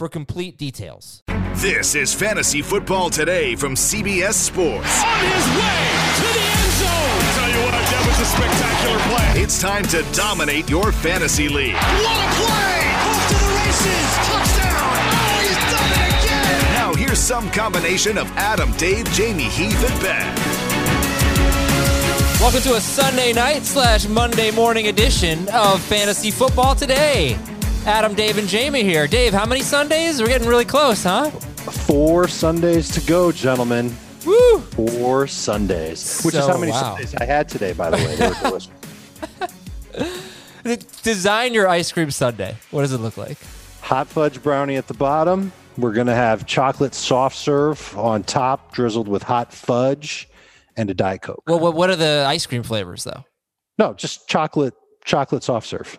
for complete details. This is Fantasy Football Today from CBS Sports. On his way to the end zone. Tell you what, that was a spectacular play. It's time to dominate your fantasy league. What a play! Off to the races. Touchdown. Oh, he's done it again. Now here's some combination of Adam, Dave, Jamie, Heath, and Ben. Welcome to a Sunday night slash Monday morning edition of Fantasy Football Today. Adam, Dave, and Jamie here. Dave, how many Sundays? We're getting really close, huh? Four Sundays to go, gentlemen. Woo! Four Sundays, which is how many wow. Sundays I had today, by the way. They were delicious. Design your ice cream sundae. What does it look like? Hot fudge brownie at the bottom. We're gonna have chocolate soft serve on top, drizzled with hot fudge and a diet coke. Well, what, what are the ice cream flavors, though? No, just chocolate, chocolate soft serve.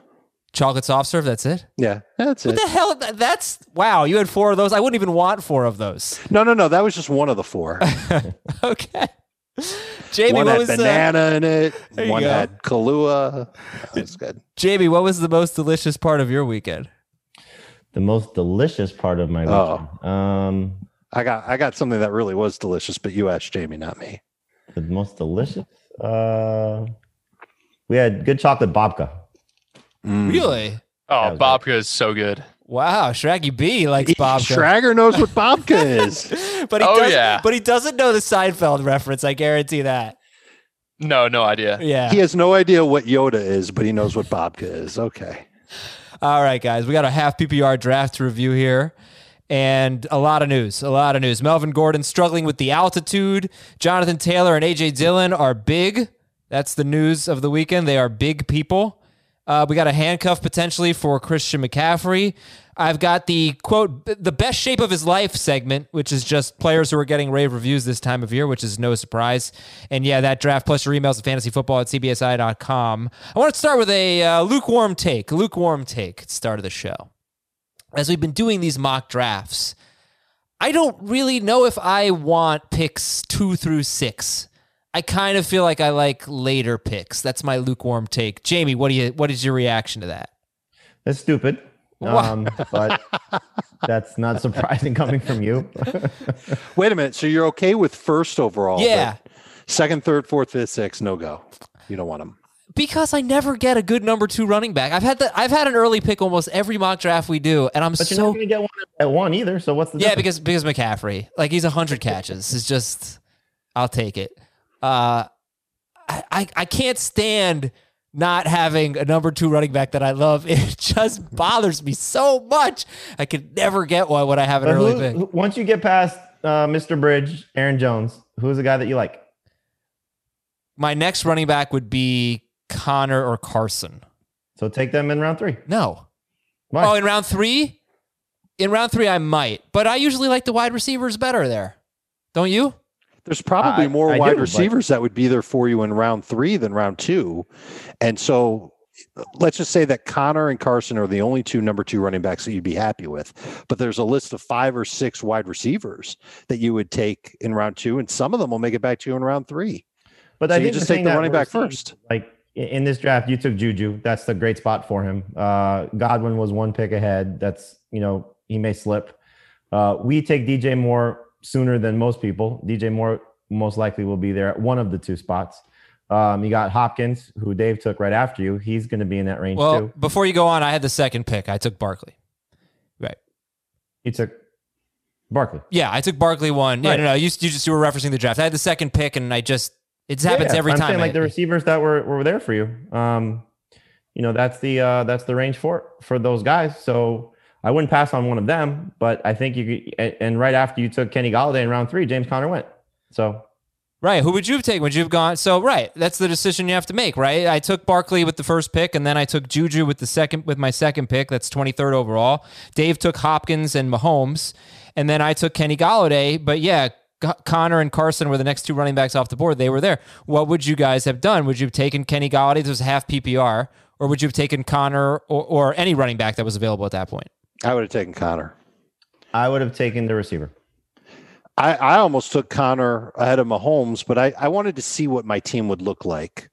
Chocolate soft serve, that's it? Yeah, that's What it. the hell? That's, wow, you had four of those. I wouldn't even want four of those. No, no, no. That was just one of the four. Okay. Jamie, one what had was banana in it. There One go. had Kahlua. That's good. Jamie, what was the most delicious part of your weekend? the most delicious part of my Oh. weekend. Um, I got, I got something that really was delicious, but you asked Jamie, not me. the most delicious. Uh, we had good chocolate babka. Mm. Really? Oh, Babka was is so good. Wow, Shraggy B likes Bob. Schrager knows what Babka is. but he Oh, doesn't, yeah. but he doesn't know the Seinfeld reference. I guarantee that. No, no idea. Yeah. He has no idea what Yoda is, but he knows what Babka is. Okay. All right, guys, we got a half PPR draft to review here. And a lot of news, a lot of news. Melvin Gordon struggling with the altitude. Jonathan Taylor and AJ Dillon are big. That's the news of the weekend. They are big people. Uh, we got a handcuff potentially for Christian McCaffrey. I've got the quote, the best shape of his life segment, which is just players who are getting rave reviews this time of year, which is no surprise. And yeah, that draft plus your emails at fantasyfootball at cbsi.com. I want to start with a uh, lukewarm take, lukewarm take at the start of the show. As we've been doing these mock drafts, I don't really know if I want picks two through six. I kind of feel like I like later picks. That's my lukewarm take. Jamie, what do you what is your reaction to that? That's stupid. Um, but that's not surprising coming from you. Wait a minute. So you're okay with first overall? Yeah. Second, third, fourth, fifth, sixth, no go. You don't want them. Because I never get a good number two running back. I've had the I've had an early pick almost every mock draft we do, and I'm But you're not going to get one at one either. So what's the yeah difference? because because McCaffrey like he's hundred catches. It's just I'll take it. Uh, I, I I can't stand not having a number two running back that I love. It just bothers me so much. I could never get one when I have an But early who- pick. once you get past uh, Mr. Bridge, Aaron Jones, who's the guy that you like? My next running back would be Conner or Carson. So take them in round three. No. Why? Oh, in round three? In round three, I might, but I usually like the wide receivers better there. Don't you? There's probably I- more I wide do, but- receivers that would be there for you in round three than round two. And so let's just say that Conner and Carson are the only two number two running backs that you'd be happy with. But there's a list of five or six wide receivers that you would take in round two, and some of them will make it back to you in round three. But So I you just take the running back seeing, first. Like in this draft, you took Juju. That's the great spot for him. Uh, Godwin was one pick ahead. That's you know he may slip. Uh, we take DJ Moore sooner than most people. DJ Moore most likely will be there at one of the two spots. Um, you got Hopkins, who Dave took right after you. He's going to be in that range Well, too. before you go on, I had the second pick. I took Barkley. Right. You took Barkley. Yeah, I took Barkley one. Yeah, Right. no, no. You, you just you were referencing the draft. I had the second pick, and I just it happens Yeah, yeah. every I'm time. Saying, like the receivers that were, were there for you. Um, you know, that's the uh, that's the range for for those guys. So I wouldn't pass on one of them. But I think you could, and- right after you took Kenny Golladay in round three, James Conner went. So Right. Who would you have taken? Would you have gone? So, right. That's the decision you have to make, right? I took Barkley with the first pick, and then I took Juju with the second with my second pick. That's 23rd overall. Dave took Hopkins and Mahomes, and then I took Kenny Golladay. But yeah, Conner and Carson were the next two running backs off the board. They were there. What would you guys have done? Would you have taken Kenny Golladay? This was half PPR, or would you have taken Conner or, or any running back that was available at that point? I would have taken Conner. I would have taken the receiver. I, I almost took Conner ahead of Mahomes, but I, I wanted to see what my team would look like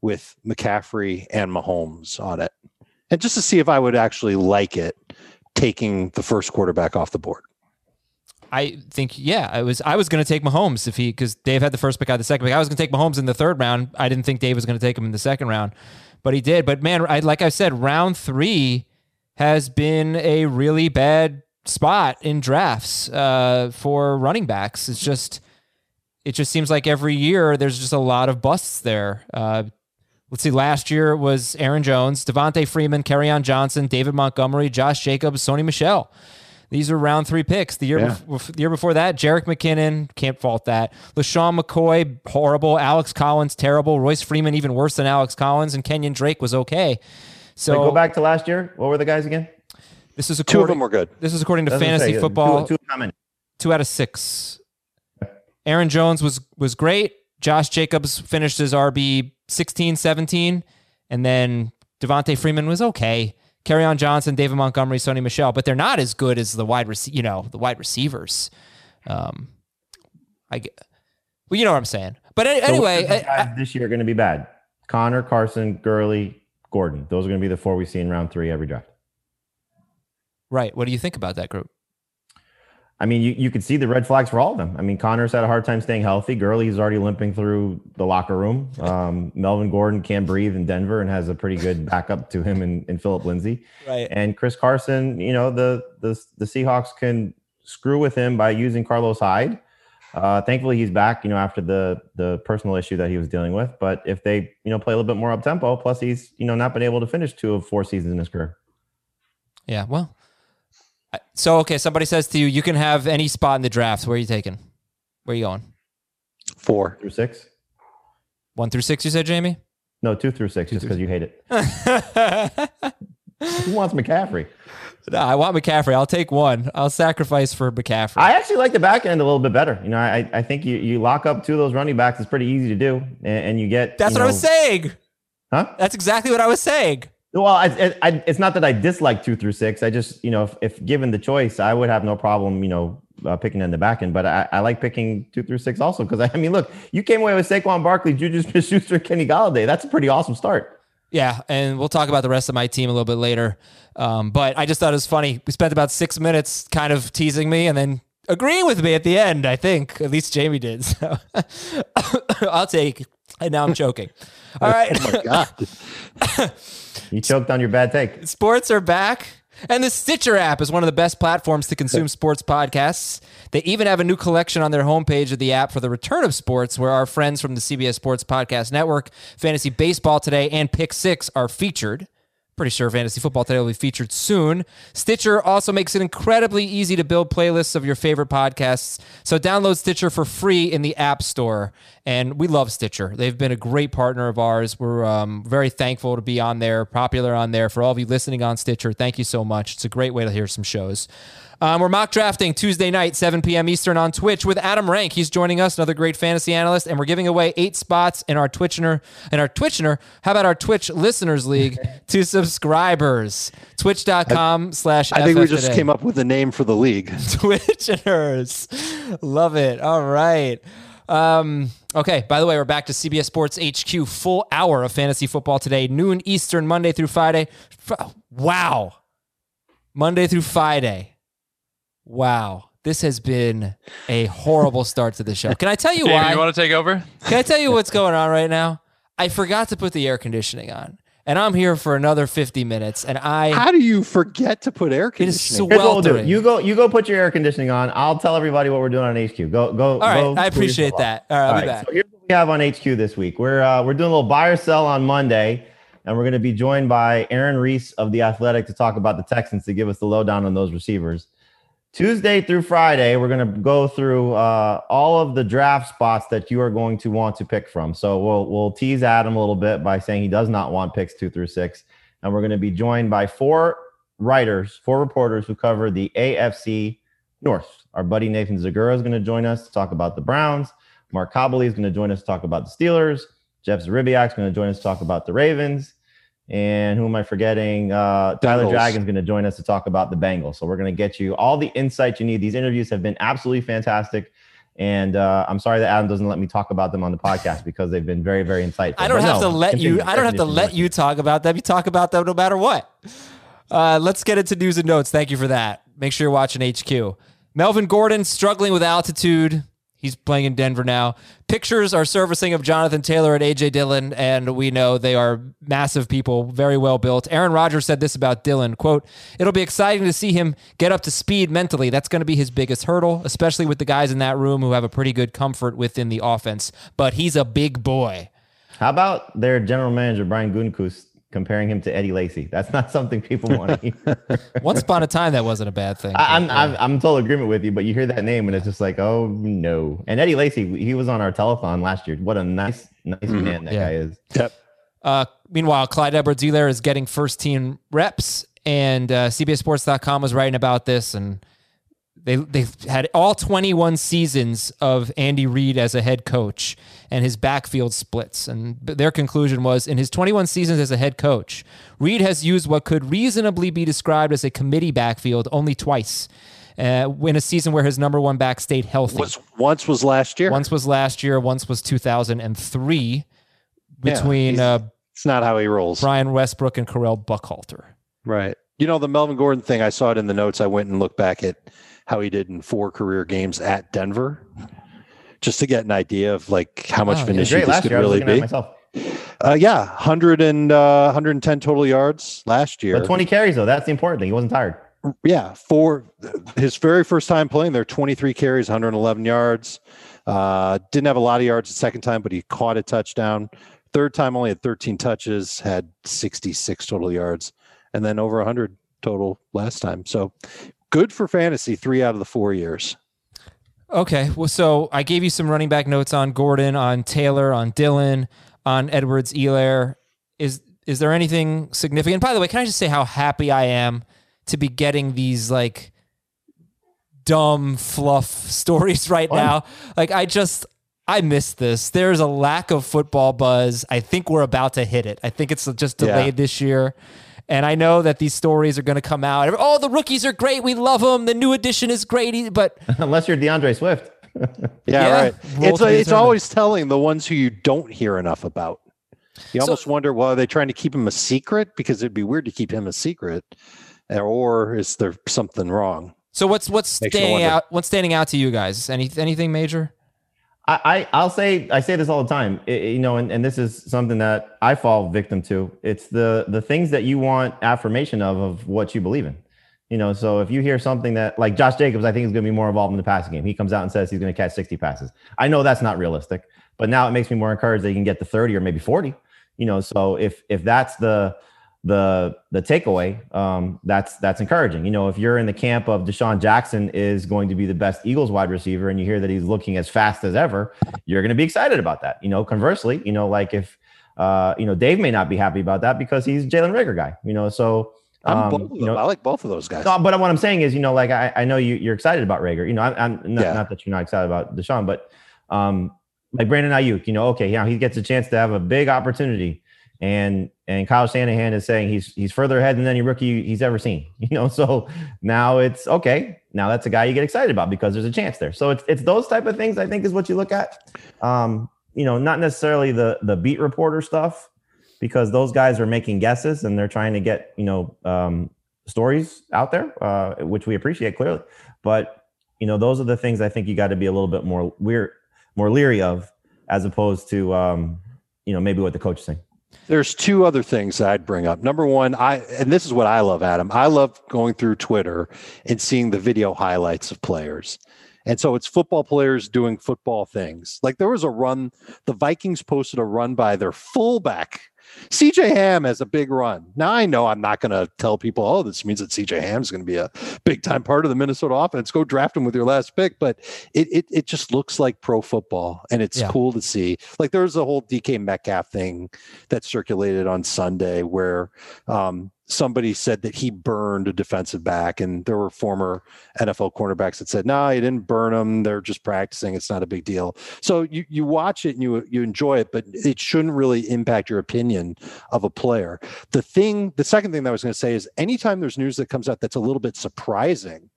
with McCaffrey and Mahomes on it. And just to see if I would actually like it taking the first quarterback off the board. I think yeah, I was I was going to take Mahomes if he because Dave had the first pick, I had the second pick. I was going to take Mahomes in the third round. I didn't think Dave was going to take him in the second round, but he did. But man, I, like I said, round three has been a really bad spot in drafts uh, for running backs. It's just it just seems like every year there's just a lot of busts there. Uh, let's see, last year was Aaron Jones, Devonta Freeman, on Johnson, David Montgomery, Josh Jacobs, Sony Michel. These are round three picks. The year, Yeah. bef- the year before that, Jerick McKinnon, can't fault that. LeSean McCoy, horrible. Alex Collins, terrible. Royce Freeman, even worse than Alex Collins. And Kenyan Drake was okay. So Like, go back to last year. What were the guys again? this is Two of according, them were good. this is according to Doesn't fantasy say. football. Two, two, two out of six. Aaron Jones was was great. Josh Jacobs finished as RB 16, 17. And then Devonta Freeman was okay. Kerryon Johnson, David Montgomery, Sony Michel, but they're not as good as the wide rec- you know, the wide receivers. Um I get well, you know what I'm saying. But a- So anyway, which of the I- I- this year are going to be bad. Conner, Carson, Gurley, Gordon. Those are going to be the four we see in round three every draft. right. What do you think about that group? I mean, you, you could see the red flags for all of them. I mean, Conner's had a hard time staying healthy. Gurley's already limping through the locker room. Um, Melvin Gordon can't breathe in Denver and has a pretty good backup to him in, in Phillip Lindsay. Right. And Chris Carson, you know, the, the the Seahawks can screw with him by using Carlos Hyde. Uh, thankfully, he's back. You know, after the the personal issue that he was dealing with. But if they, you know, play a little bit more up tempo, plus he's, you know, not been able to finish two of four seasons in his career. Yeah, well. So okay, somebody says to you, you can have any spot in the draft. Where are you taking? Where are you going? Four. Through six? One through six, you said, Jamie? No, two through six, just because you hate it. Who wants McCaffrey? No, I want McCaffrey. I'll take one. I'll sacrifice for McCaffrey. I actually like the back end a little bit better. You know, I I think you you lock up two of those running backs. It's pretty easy to do, and, and you get. That's you what I was saying. Huh? That's exactly what I was saying. Well, I, I, I, it's not that I dislike two through six. I just, you know, if, if given the choice, I would have no problem, you know, uh, picking in the back end. But I, I like picking two through six also because I mean, look, you came away with Saquon Barkley, Juju Smith-Schuster, Kenny Golladay. That's a pretty awesome start. Yeah, and we'll talk about the rest of my team a little bit later. Um, but I just thought it was funny. We spent about six minutes kind of teasing me and then agreeing with me at the end. I think at least Jamie did. So I'll take. And now I'm choking. All right. Oh my God. You choked on your bad take. Sports are back. And the Stitcher app is one of the best platforms to consume sports podcasts. They even have a new collection on their homepage of the app for the return of sports, where our friends from the CBS Sports Podcast Network, Fantasy Baseball Today, and Pick Six are featured. Pretty sure Fantasy Football Today will be featured soon. Stitcher also makes it incredibly easy to build playlists of your favorite podcasts. So download Stitcher for free in the App Store. And we love Stitcher. They've been a great partner of ours. We're um, very thankful to be on there, popular on there. For all of you listening on Stitcher, thank you so much. It's a great way to hear some shows. Um, we're mock drafting Tuesday night, 7 p.m. Eastern on Twitch with Adam Rank. He's joining us, another great fantasy analyst, and we're giving away eight spots in our Twitchner. In our Twitchner, how about our Twitch Listeners League to subscribers? Twitch.com slash I think we just came up with a name for the league. Twitchers. Love it. All right. Um, okay. By the way, we're back to CBS Sports HQ. Full hour of fantasy football today, noon Eastern, Monday through Friday. Wow. Monday through Friday. Wow. This has been a horrible start to the show. Can I tell you Jamie, why? you want to take over? Can I tell you what's going on right now? I forgot to put the air conditioning on. and I'm here for another 50 minutes, and I How do you forget to put air it is conditioning? Here's what we'll do. sweltering. You go. You go. Put your air conditioning on. I'll tell everybody what we're doing on HQ. Go. Go. All right, go I appreciate that. All right, I'll All be right, back. So here's what we have on HQ this week. We're uh, we're doing a little buy or sell on Monday, and we're going to be joined by Aaron Reiss of the Athletic to talk about the Texans to give us the lowdown on those receivers. Tuesday through Friday, we're going to go through uh, all of the draft spots that you are going to want to pick from. So we'll we'll tease Adam a little bit by saying he does not want picks two through six, and we're going to be joined by four writers, four reporters who cover the AFC North. Our buddy Nathan Zegura is going to join us to talk about the Browns. Mark Kaboly is going to join us to talk about the Steelers. Jeff Zrebiec is going to join us to talk about the Ravens. And who am I forgetting? Uh, Tyler Dragon's going to join us to talk about the Bengals. So we're going to get you all the insight you need. These interviews have been absolutely fantastic. And uh, I'm sorry that Adam doesn't let me talk about them on the podcast because they've been very, very insightful. I don't But have no, to let you. I don't have to let you talk about them. You talk about them no matter what. Uh, let's get into news and notes. Thank you for that. Make sure you're watching HQ. Melvin Gordon struggling with altitude. He's playing in Denver now. Pictures are servicing of Jonathan Taylor and AJ Dillon, and we know they are massive people, very well built. Aaron Rodgers said this about Dillon: "Quote: It'll be exciting to see him get up to speed mentally. That's going to be his biggest hurdle, especially with the guys in that room who have a pretty good comfort within the offense. But he's a big boy." How about their general manager, Brian Gutekunst, comparing him to Eddie Lacy? That's not something people want to hear. Once upon a time, that wasn't a bad thing. I, I'm, I'm I'm in total agreement with you, but you hear that name and it's just like, oh no. And Eddie Lacy, he was on our telethon last year. What a nice, nice man that Yeah. guy is. Yep. Uh, meanwhile, Clyde Edwards Helaire is getting first team reps, and uh, CBSSports.com was writing about this, and they they had all 21 seasons of Andy Reid as a head coach and his backfield splits, and their conclusion was in his 21 seasons as a head coach, Reid has used what could reasonably be described as a committee backfield only twice. Uh, in a season where his number one back stayed healthy. Was once was last year. Once was last year, once was 2003 between he's- uh, it's not how he rolls. Brian Westbrook and Correll Buckhalter. Right. You know, the Melvin Gordon thing, I saw it in the notes. I went and looked back at how he did in four career games at Denver just to get an idea of like how much Oh, of an issue this could year. Really looking at it be. Uh, yeah, 100 and, uh, 110 total yards last year. But 20 carries though, that's the important thing. He wasn't tired. Yeah, for his very first time playing there, 23 carries, 111 yards. Uh, didn't have a lot of yards the second time, but he caught a touchdown. Third time only had 13 touches, had 66 total yards, and then over 100 total last time. So good for fantasy, three out of the four years. Okay, well, so I gave you some running back notes on Gordon, on Taylor, on Dillon, on Edwards, Helaire. Is is there anything significant? By the way, can I just say how happy I am to be getting these like dumb fluff stories right now? Like I just I miss this. There's a lack of football buzz. I think we're about to hit it. I think it's just Yeah. delayed this year. And I know that these stories are going to come out. Oh, the rookies are great. We love them. The new addition is great. But Unless you're D'Andre Swift. Yeah, Yeah, right. roll It's uh, it's always telling the ones who you don't hear enough about. You So- almost wonder, well, are they trying to keep him a secret? Because it'd be weird to keep him a secret, eh, or is there something wrong? So what's what's Makes standing out? What's standing out to you guys? Any anything major? I, I I'll say I say this all the time. I- you know, and, and this is something that I fall victim to. It's the the things that you want affirmation of of what you believe in. You know, so if you hear something that like Josh Jacobs, I think is going to be more involved in the passing game. He comes out and says he's going to catch 60 passes. I know that's not realistic, but now it makes me more encouraged that he can get to 30 or maybe 40. You know, so if if that's the the the takeaway, um, that's that's encouraging. You know, if you're in the camp of DeSean Jackson is going to be the best Eagles wide receiver, and you hear that he's looking as fast as ever, you're going to be excited about that. You know, conversely, you know, like if uh, you know Dave may not be happy about that because he's Jalen Reagor guy. You know, so I'm um, you know, I like both of those guys. no, but what I'm saying is, you know, like I, I know you, you're excited about Reagor. You know, I'm, I'm not, Yeah. not that you're not excited about DeSean, but um, like Brandon Aiyuk, you know, okay, yeah, he gets a chance to have a big opportunity, and and Kyle Shanahan is saying he's he's further ahead than any rookie he's ever seen. You know, so now it's okay. Now that's a guy you get excited about because there's a chance there. So it's it's those type of things I think is what you look at. Um, you know, not necessarily the the beat reporter stuff because those guys are making guesses and they're trying to get you know um, stories out there, uh, which we appreciate clearly. But you know, those are the things I think you got to be a little bit more we're more leery of, as opposed to um, you know maybe what the coach is saying. There's two other things I'd bring up. Number one, I and this is what I love, Adam. I love going through Twitter and seeing the video highlights of players. And so it's football players doing football things. Like there was a run, the Vikings posted a run by their fullback CJ Ham has a big run. Now I know I'm not going to tell people, oh, this means that CJ Ham is going to be a big time part of the Minnesota offense. Go draft him with your last pick, but it it, it just looks like pro football, and it's yeah. cool to see. Like there's a whole DK Metcalf thing that circulated on Sunday where um, somebody said that he burned a defensive back, and there were former NFL cornerbacks that said, "No, nah, he didn't burn them. They're just practicing. It's not a big deal." So you you watch it and you you enjoy it, but it shouldn't really impact your opinion of a player. The thing, the second thing that I was going to say is, anytime there's news that comes out that's a little bit surprising.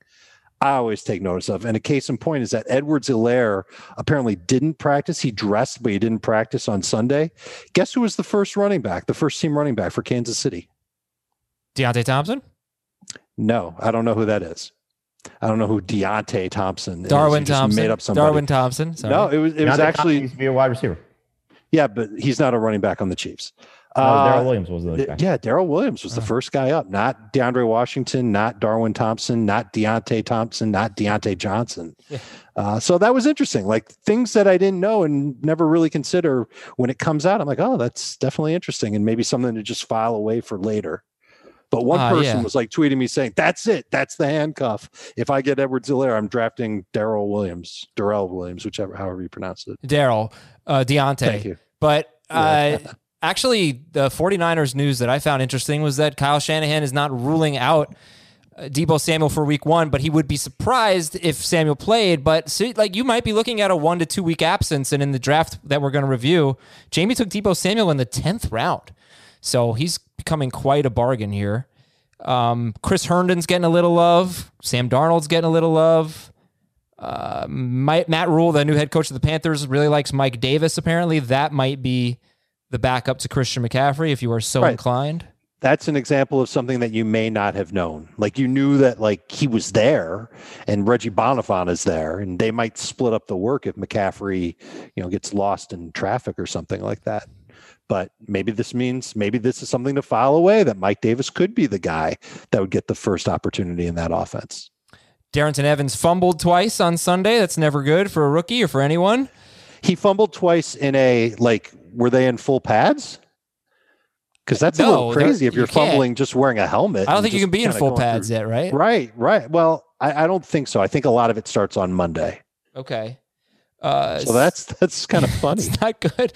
I always take notice of. And a case in point is that Edwards-Helaire apparently didn't practice. He dressed, but he didn't practice on Sunday. Guess who was the first running back, the first team running back for Kansas City? Deontay Thompson? No, I don't know who that is. I don't know who Deontay Thompson is. Darwin Thompson. Made up somebody. Darwin Thompson. Sorry. No, it was it was actually used to be a wide receiver. Yeah, but he's not a running back on the Chiefs. No, uh, Darrel Williams was the guy. Yeah, Darrel Williams was the first guy up. Not DeAndre Washington, not Darwin Thompson, not Deontay Thompson, not Diontae Johnson. Yeah. Uh, so that was interesting. Like things that I didn't know and never really consider when it comes out. I'm like, oh, that's definitely interesting, and maybe something to just file away for later. But one uh, person yeah. was like tweeting me saying, "That's it. That's the handcuff. If I get Edwards-Helaire, I'm drafting Daryl Williams, Darrell Williams, whichever, however you pronounce it. Daryl, uh, Deontay. Thank you. But uh, yeah. actually, the 49ers news that I found interesting was that Kyle Shanahan is not ruling out uh, Deebo Samuel for week one, but he would be surprised if Samuel played. But so, like you might be looking at a one to two week absence, and in the draft that we're going to review, Jamie took Deebo Samuel in the tenth round. So he's becoming quite a bargain here. Um, Chris Herndon's getting a little love. Sam Darnold's getting a little love. Uh, Matt Rhule, the new head coach of the Panthers, really likes Mike Davis. Apparently, that might be the backup to Christian McCaffrey if you are so right. inclined. That's an example of something that you may not have known. Like you knew that like he was there and Reggie Bonnafon is there and they might split up the work if McCaffrey, you know, gets lost in traffic or something like that. But maybe this means maybe this is something to file away that Mike Davis could be the guy that would get the first opportunity in that offense. Darrynton Evans fumbled twice on Sunday. That's never good for a rookie or for anyone. He fumbled twice in a like were they in full pads? Because that's no, a little crazy if you're you fumbling just wearing a helmet. I don't think you can be in full pads through. yet, right? Right, right. Well, I, I don't think so. I think a lot of it starts on Monday. Okay. Uh, so that's that's kind of funny. it's not good.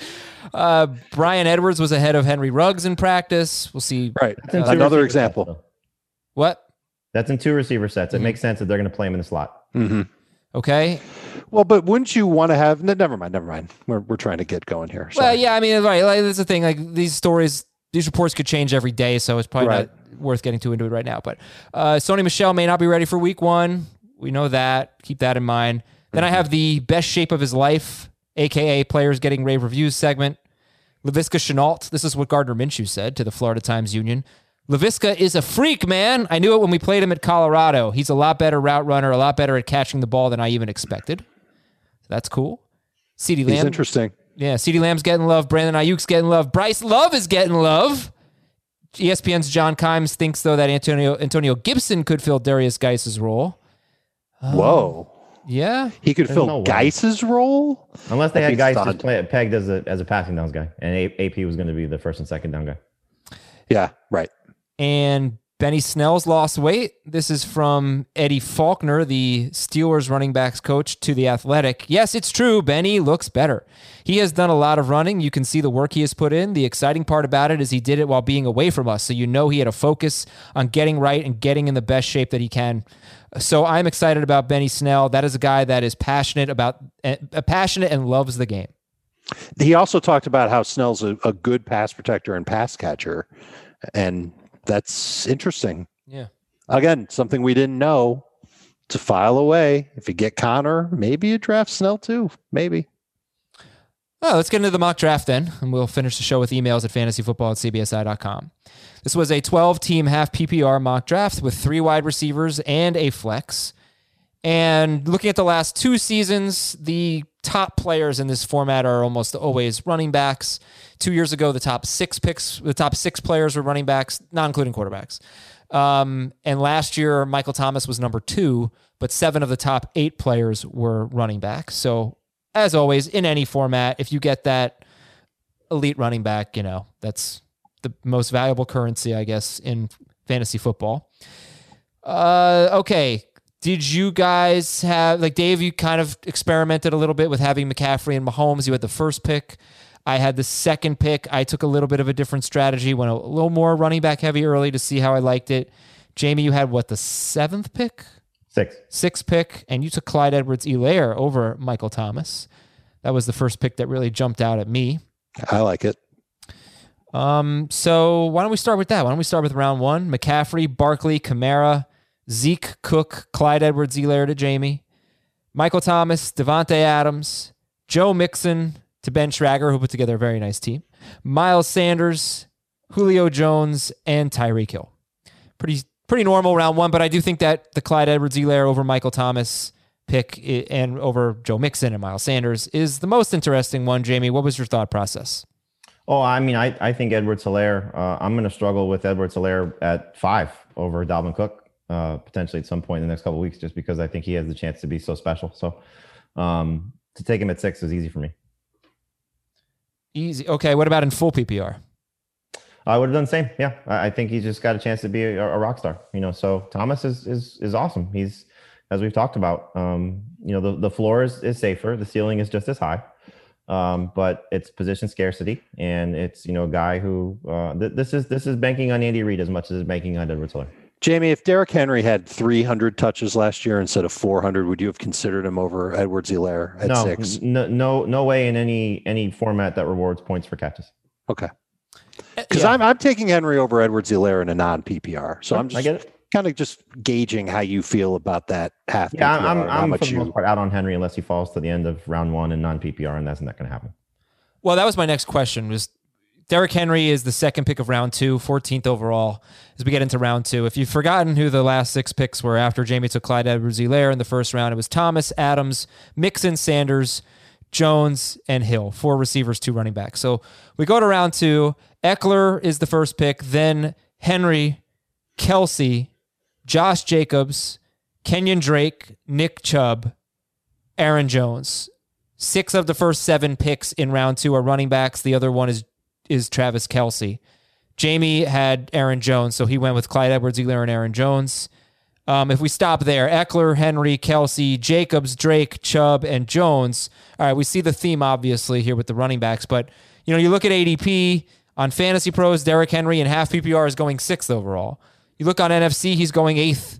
Uh, Bryan Edwards was ahead of Henry Ruggs in practice. We'll see. Right. Uh, Another example. Sets, what? That's in two receiver sets. It mm-hmm. makes sense that they're going to play him in the slot. Mm-hmm. Okay. Well, but wouldn't you want to have? No, never mind. Never mind. We're we're trying to get going here. Sorry. Well, yeah. I mean, right. Like that's the thing. Like these stories, these reports could change every day, so it's probably right. not worth getting too into it right now. But uh, Sony Michel may not be ready for Week One. We know that. Keep that in mind. Then I mm-hmm. have the best shape of his life, aka players getting rave reviews segment. Laviska Shenault. This is what Gardner Minshew said to the Florida Times Union. Laviska is a freak, man. I knew it when we played him at Colorado. He's a lot better route runner, a lot better at catching the ball than I even expected. That's cool. CeeDee Lamb. He's interesting. Yeah, CeeDee Lamb's getting love. Brandon Aiyuk's getting love. Bryce Love is getting love. ESPN's John Kimes thinks though that Antonio Antonio Gibson could fill Derrius Guice's role. Whoa. Yeah, he could There's fill no Guice's role unless they had Guice just play, pegged as a as a passing downs guy, and AP was going to be the first and second down guy. Yeah, right. And Benny Snell's lost weight. This is from Eddie Faulkner, the Steelers running backs coach, to The Athletic. Yes, it's true. Benny looks better. He has done a lot of running. You can see the work he has put in. The exciting part about it is he did it while being away from us. So you know he had a focus on getting right and getting in the best shape that he can. So I'm excited about Benny Snell. That is a guy that is passionate about, uh, passionate and loves the game. He also talked about how Snell's a, a good pass protector and pass catcher. And that's interesting. Yeah. Again, something we didn't know to file away. If you get Conner, maybe you draft Snell too. Maybe. Oh, let's get into the mock draft then, and we'll finish the show with emails at fantasyfootball at cbsi.com. This was a 12 team half PPR mock draft with three wide receivers and a flex. And looking at the last two seasons, the top players in this format are almost always running backs. Two years ago, the top six picks, the top six players were running backs, not including quarterbacks. Um, and last year, Michael Thomas was number two, but seven of the top eight players were running backs. So, as always, in any format, if you get that elite running back, you know, that's the most valuable currency, I guess, in fantasy football. Uh, okay. Did you guys have like Dave? You kind of experimented a little bit with having McCaffrey and Mahomes. You had the first pick. I had the second pick. I took a little bit of a different strategy, went a little more running back heavy early to see how I liked it. Jamie, you had what the seventh pick, Six. sixth pick, and you took Clyde Edwards Helaire over Michael Thomas. That was the first pick that really jumped out at me. I like it. Um, so why don't we start with that? Why don't we start with round one? McCaffrey, Barkley, Kamara, Zeke, Cook, Clyde Edwards Helaire to Jamie, Michael Thomas, Davante Adams, Joe Mixon to Ben Schrager, who put together a very nice team, Miles Sanders, Julio Jones, and Tyreek Hill. Pretty pretty normal round one, but I do think that the Clyde Edwards Helaire over Michael Thomas pick and over Joe Mixon and Miles Sanders is the most interesting one. Jamie, what was your thought process? Oh, I mean, I, I think Edwards Helaire, uh, I'm going to struggle with Edwards Helaire at five over Dalvin Cook, uh, potentially at some point in the next couple of weeks, just because I think he has the chance to be so special. So um, to take him at six is easy for me. Easy. Okay, what about in full PPR? I would have done the same. Yeah, I, think he's just got a chance to be a, a rock star. You know, so Thomas is is is awesome. He's as we've talked about. Um, you know, the the floor is is safer. The ceiling is just as high. Um, but it's position scarcity, and it's you know a guy who uh, th- this is this is banking on Andy Reid as much as it's banking on Edwards Helaire. Jamie, if Derrick Henry had 300 touches last year instead of 400, would you have considered him over Edwards Helaire at no, six? no, no, no way in any any format that rewards points for catches. Okay. Uh, because I'm I'm taking Henry over Edwards Helaire in a non PPR. So I'm just kind of just gauging how you feel about that half. Yeah, PPR I'm and how I'm, I'm for the you- most part out on Henry unless he falls to the end of round one and non PPR, and that's not going to happen. Well, that was my next question. Was Derrick Henry is the second pick of round two, 14th overall. As we get into round two, if you've forgotten who the last six picks were after Jamie took Clyde Edwards-Helaire in the first round, it was Thomas, Adams, Mixon, Sanders, Jones, and Hill. Four receivers, two running backs. So we go to round two. Ekeler is the first pick, then Henry, Kelce, Josh Jacobs, Kenyan Drake, Nick Chubb, Aaron Jones. Six of the first seven picks in round two are running backs. The other one is is Travis Kelce. Jamie had Aaron Jones, so he went with Clyde Edwards, Helaire, and Aaron Jones. Um, if we stop there, Ekeler, Henry, Kelce, Jacobs, Drake, Chubb, and Jones. All right, we see the theme obviously here with the running backs, but you know, you look at ADP on Fantasy Pros, Derrick Henry in half PPR is going sixth overall. You look on NFC, he's going eighth.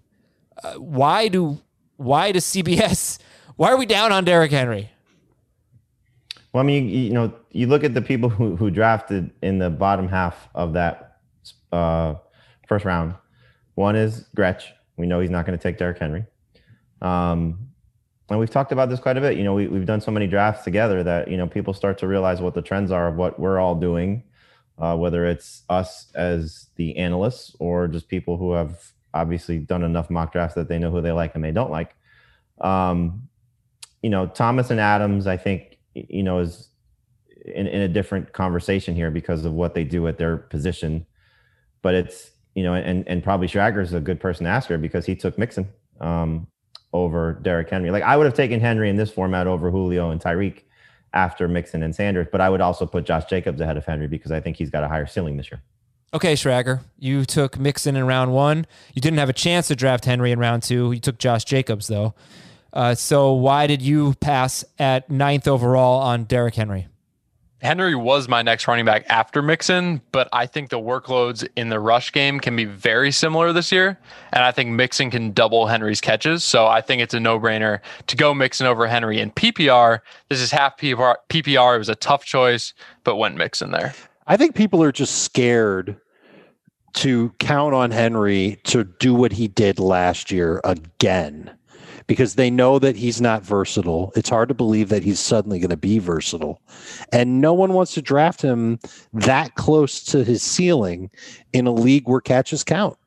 Uh, why do why does CBS? Why are we down on Derrick Henry? Well, I mean, you, you know, you look at the people who, who drafted in the bottom half of that uh, first round. One is Gretch. We know he's not going to take Derrick Henry. Um, and we've talked about this quite a bit. You know, we, we've done so many drafts together that, you know, people start to realize what the trends are of what we're all doing, uh, whether it's us as the analysts or just people who have obviously done enough mock drafts that they know who they like and they don't like. Um, you know, Thomas and Adams, I think, you know, is in, in a different conversation here because of what they do at their position. But it's, you know, and and probably Schrager is a good person to ask her because he took Mixon um, over Derrick Henry. Like I would have taken Henry in this format over Julio and Tyreek after Mixon and Sanders, but I would also put Josh Jacobs ahead of Henry because I think he's got a higher ceiling this year. Okay, Schrager, you took Mixon in round one. You didn't have a chance to draft Henry in round two. You took Josh Jacobs, though. Uh, so why did you pass at ninth overall on Derrick Henry? Henry was my next running back after Mixon, but I think the workloads in the rush game can be very similar this year. And I think Mixon can double Henry's catches. So I think it's a no brainer to go Mixon over Henry in PPR. This is half PPR. PPR. It was a tough choice, but went Mixon there. I think people are just scared to count on Henry to do what he did last year again because they know that he's not versatile. It's hard to believe that he's suddenly going to be versatile. And no one wants to draft him that close to his ceiling in a league where catches count.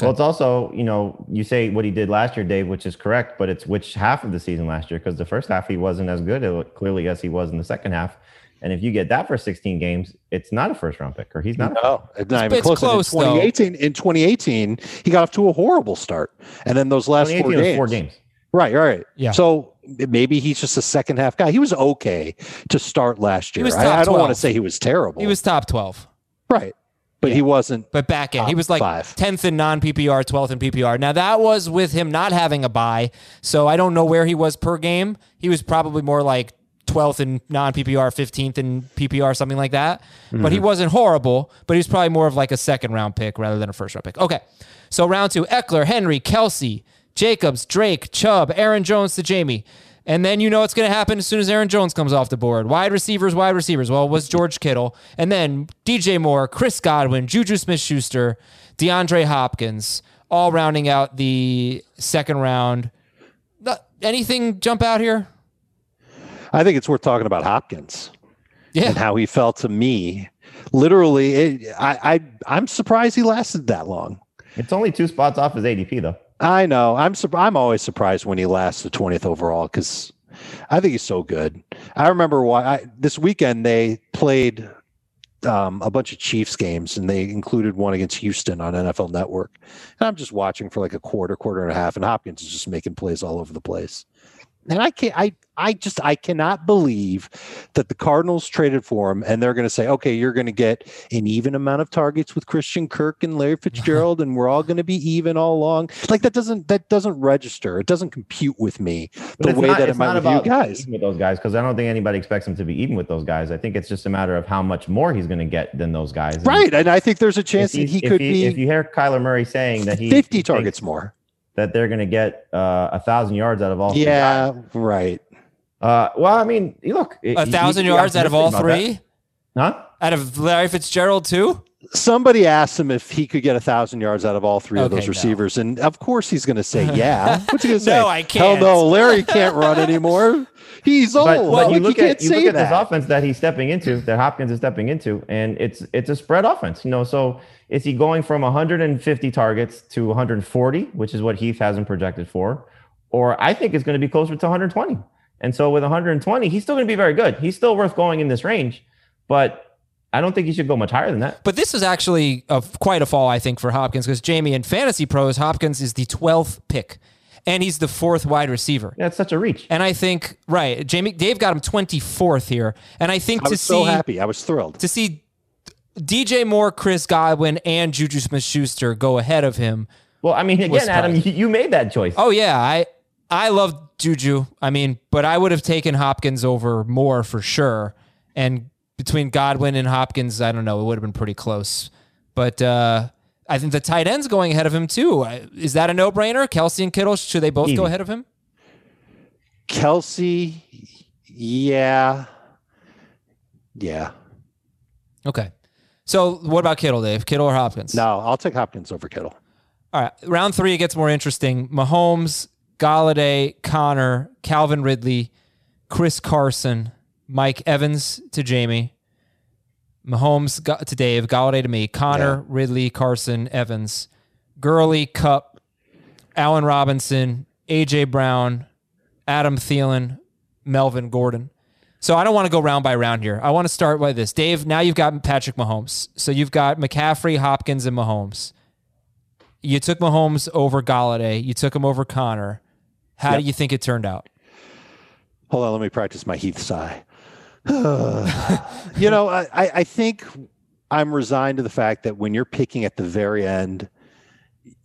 Well, it's also, you know, you say what he did last year, Dave, which is correct, but it's which half of the season last year because the first half he wasn't as good uh, clearly as he was in the second half. And if you get that for 16 games, it's not a first round pick, or he's not. a- No, it's not even it's close. And close, in though. 2018, in 2018, he got off to a horrible start, and then those last four games, four games. right, right. Yeah. So maybe he's just a second half guy. He was okay to start last He year. was I, top I don't want to say he was terrible. He was top 12. right, but he wasn't. But back in, he was like five. 10th in non PPR, 12th in PPR. Now, that was with him not having a buy. So I don't know where he was per game. He was probably more like 12th in non PPR, 15th in PPR, something like that. But Mm-hmm. he wasn't horrible, but he was probably more of like a second round pick rather than a first round pick. Okay. So round two Ekeler, Henry, Kelce, Jacobs, Drake, Chubb, Aaron Jones to Jamie. And then you know what's going to happen as soon as Aaron Jones comes off the board. Wide receivers, wide receivers. Well, it was George Kittle. And then DJ Moore, Chris Godwin, Juju Smith Schuster, DeAndre Hopkins, all rounding out the second round. Anything jump out here? I think it's worth talking about Hopkins and how he felt to me. Literally, it, I, I I'm surprised he lasted that long. It's only two spots off his ADP, though. I know. I'm sur- I'm always surprised when he lasts the 20th overall because I think he's so good. I remember why I, this weekend they played um, a bunch of Chiefs games and they included one against Houston on NFL Network. And I'm just watching for like a quarter, quarter and a half, and Hopkins is just making plays all over the place. And I can't. I I just I cannot believe that the Cardinals traded for him, and they're going to say, okay, you're going to get an even amount of targets with Christian Kirk and Larry Fitzgerald, and we're all going to be even all along. Like that doesn't that doesn't register. It doesn't compute with me the way not- that it might with you guys. with those guys because I don't think anybody expects him to be even with those guys. I think it's just a matter of how much more he's going to get than those guys. And Right, and I think there's a chance that he could he- If you hear Kyler Murray saying that he 50 he thinks targets more. That they're going to get uh, a thousand yards out of all. three Yeah, guys. right. Uh, well, I mean, look, A thousand yards out of all three? Huh? Out of Larry Fitzgerald, too? Somebody asked him if he could get a thousand yards out of all three of Okay, those no. receivers, and of course he's going to say, "Yeah." What's he going to say? No, I can't. Hell no, Larry can't run anymore. He's old. But, but you look can't at you look at that. this offense that he's stepping into, that Hopkins is stepping into, and it's it's a spread offense. You know, so is he going from 150 targets to 140, which is what Heath has him projected for, or I think it's going to be closer to 120. And so with 120, he's still going to be very good. He's still worth going in this range, but I don't think he should go much higher than that. But this is actually a, quite a fall, I think, for Hopkins because Jamie in Fantasy Pros, Hopkins is the 12th pick and he's the fourth wide receiver. That's such a reach. And I think, right, Jamie, Dave got him 24th here. And I think I to was see so happy. I was thrilled. to see DJ Moore, Chris Godwin, and Juju Smith Schuster go ahead of him. Well, I mean, again, Adam, you, you made that choice. Oh yeah, I I love Juju. I mean, but I would have taken Hopkins over Moore for sure. And between Godwin and Hopkins, I don't know, it would have been pretty close. But uh I think the tight end's going ahead of him too. Is that a no-brainer? Kelce and Kittle, should they both go ahead of him? Kelce, yeah, yeah. Okay. So what about Kittle, Dave? Kittle or Hopkins? No, I'll take Hopkins over Kittle. All right, round three it gets more interesting. Mahomes, Golladay, Conner, Calvin Ridley, Chris Carson, Mike Evans to Jamie, Mahomes Ga- to Dave, Golladay to me, Conner, Ridley, Carson, Evans, Gurley, Kupp, Allen Robinson, AJ Brown, Adam Thielen, Melvin Gordon. So I don't want to go round by round here. I want to start by this. Dave, now you've got Patrick Mahomes. So you've got McCaffrey, Hopkins, and Mahomes. You took Mahomes over Golladay. You took him over Conner. How Yep. do you think it turned out? Hold on, let me practice my Heath sigh. you know, I, I think I'm resigned to the fact that when you're picking at the very end,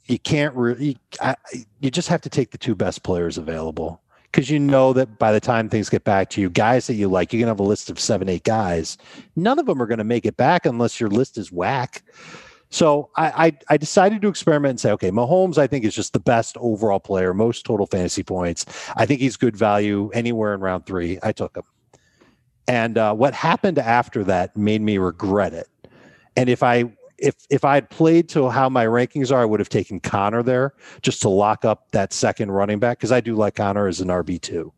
you can't really, I, you just have to take the two best players available because you know that by the time things get back to you, guys that you like, you're going to have a list of seven, eight guys. None of them are going to make it back unless your list is whack. So I, I I decided to experiment and say, okay, Mahomes, I think is just the best overall player, most total fantasy points. I think he's good value anywhere in round three. I took him. And uh, what happened after that made me regret it. And if I if if I had played to how my rankings are, I would have taken Conner there just to lock up that second running back because I do like Conner as an RB two.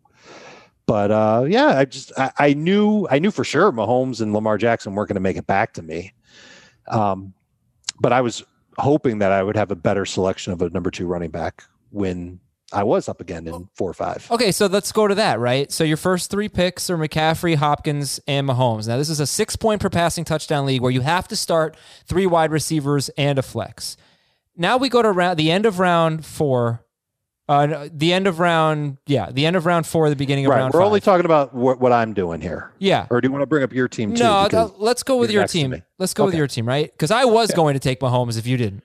But uh, yeah, I just I, I knew I knew for sure Mahomes and Lamar Jackson weren't going to make it back to me. Um, but I was hoping that I would have a better selection of a number two running back when I was up again in four or five. Okay, so let's go to that, right? So your first three picks are McCaffrey, Hopkins, and Mahomes. Now, this is a six point per passing touchdown league where you have to start three wide receivers and a flex. Now we go to round, the end of round four. Uh, the end of round, yeah, the end of round four, the beginning of Right. round We're five. only talking about what, what I'm doing here. yeah. Or do you want to bring up your team too? No, let's go with your team. Let's go with your team, right? Because I was going to take Mahomes if you didn't.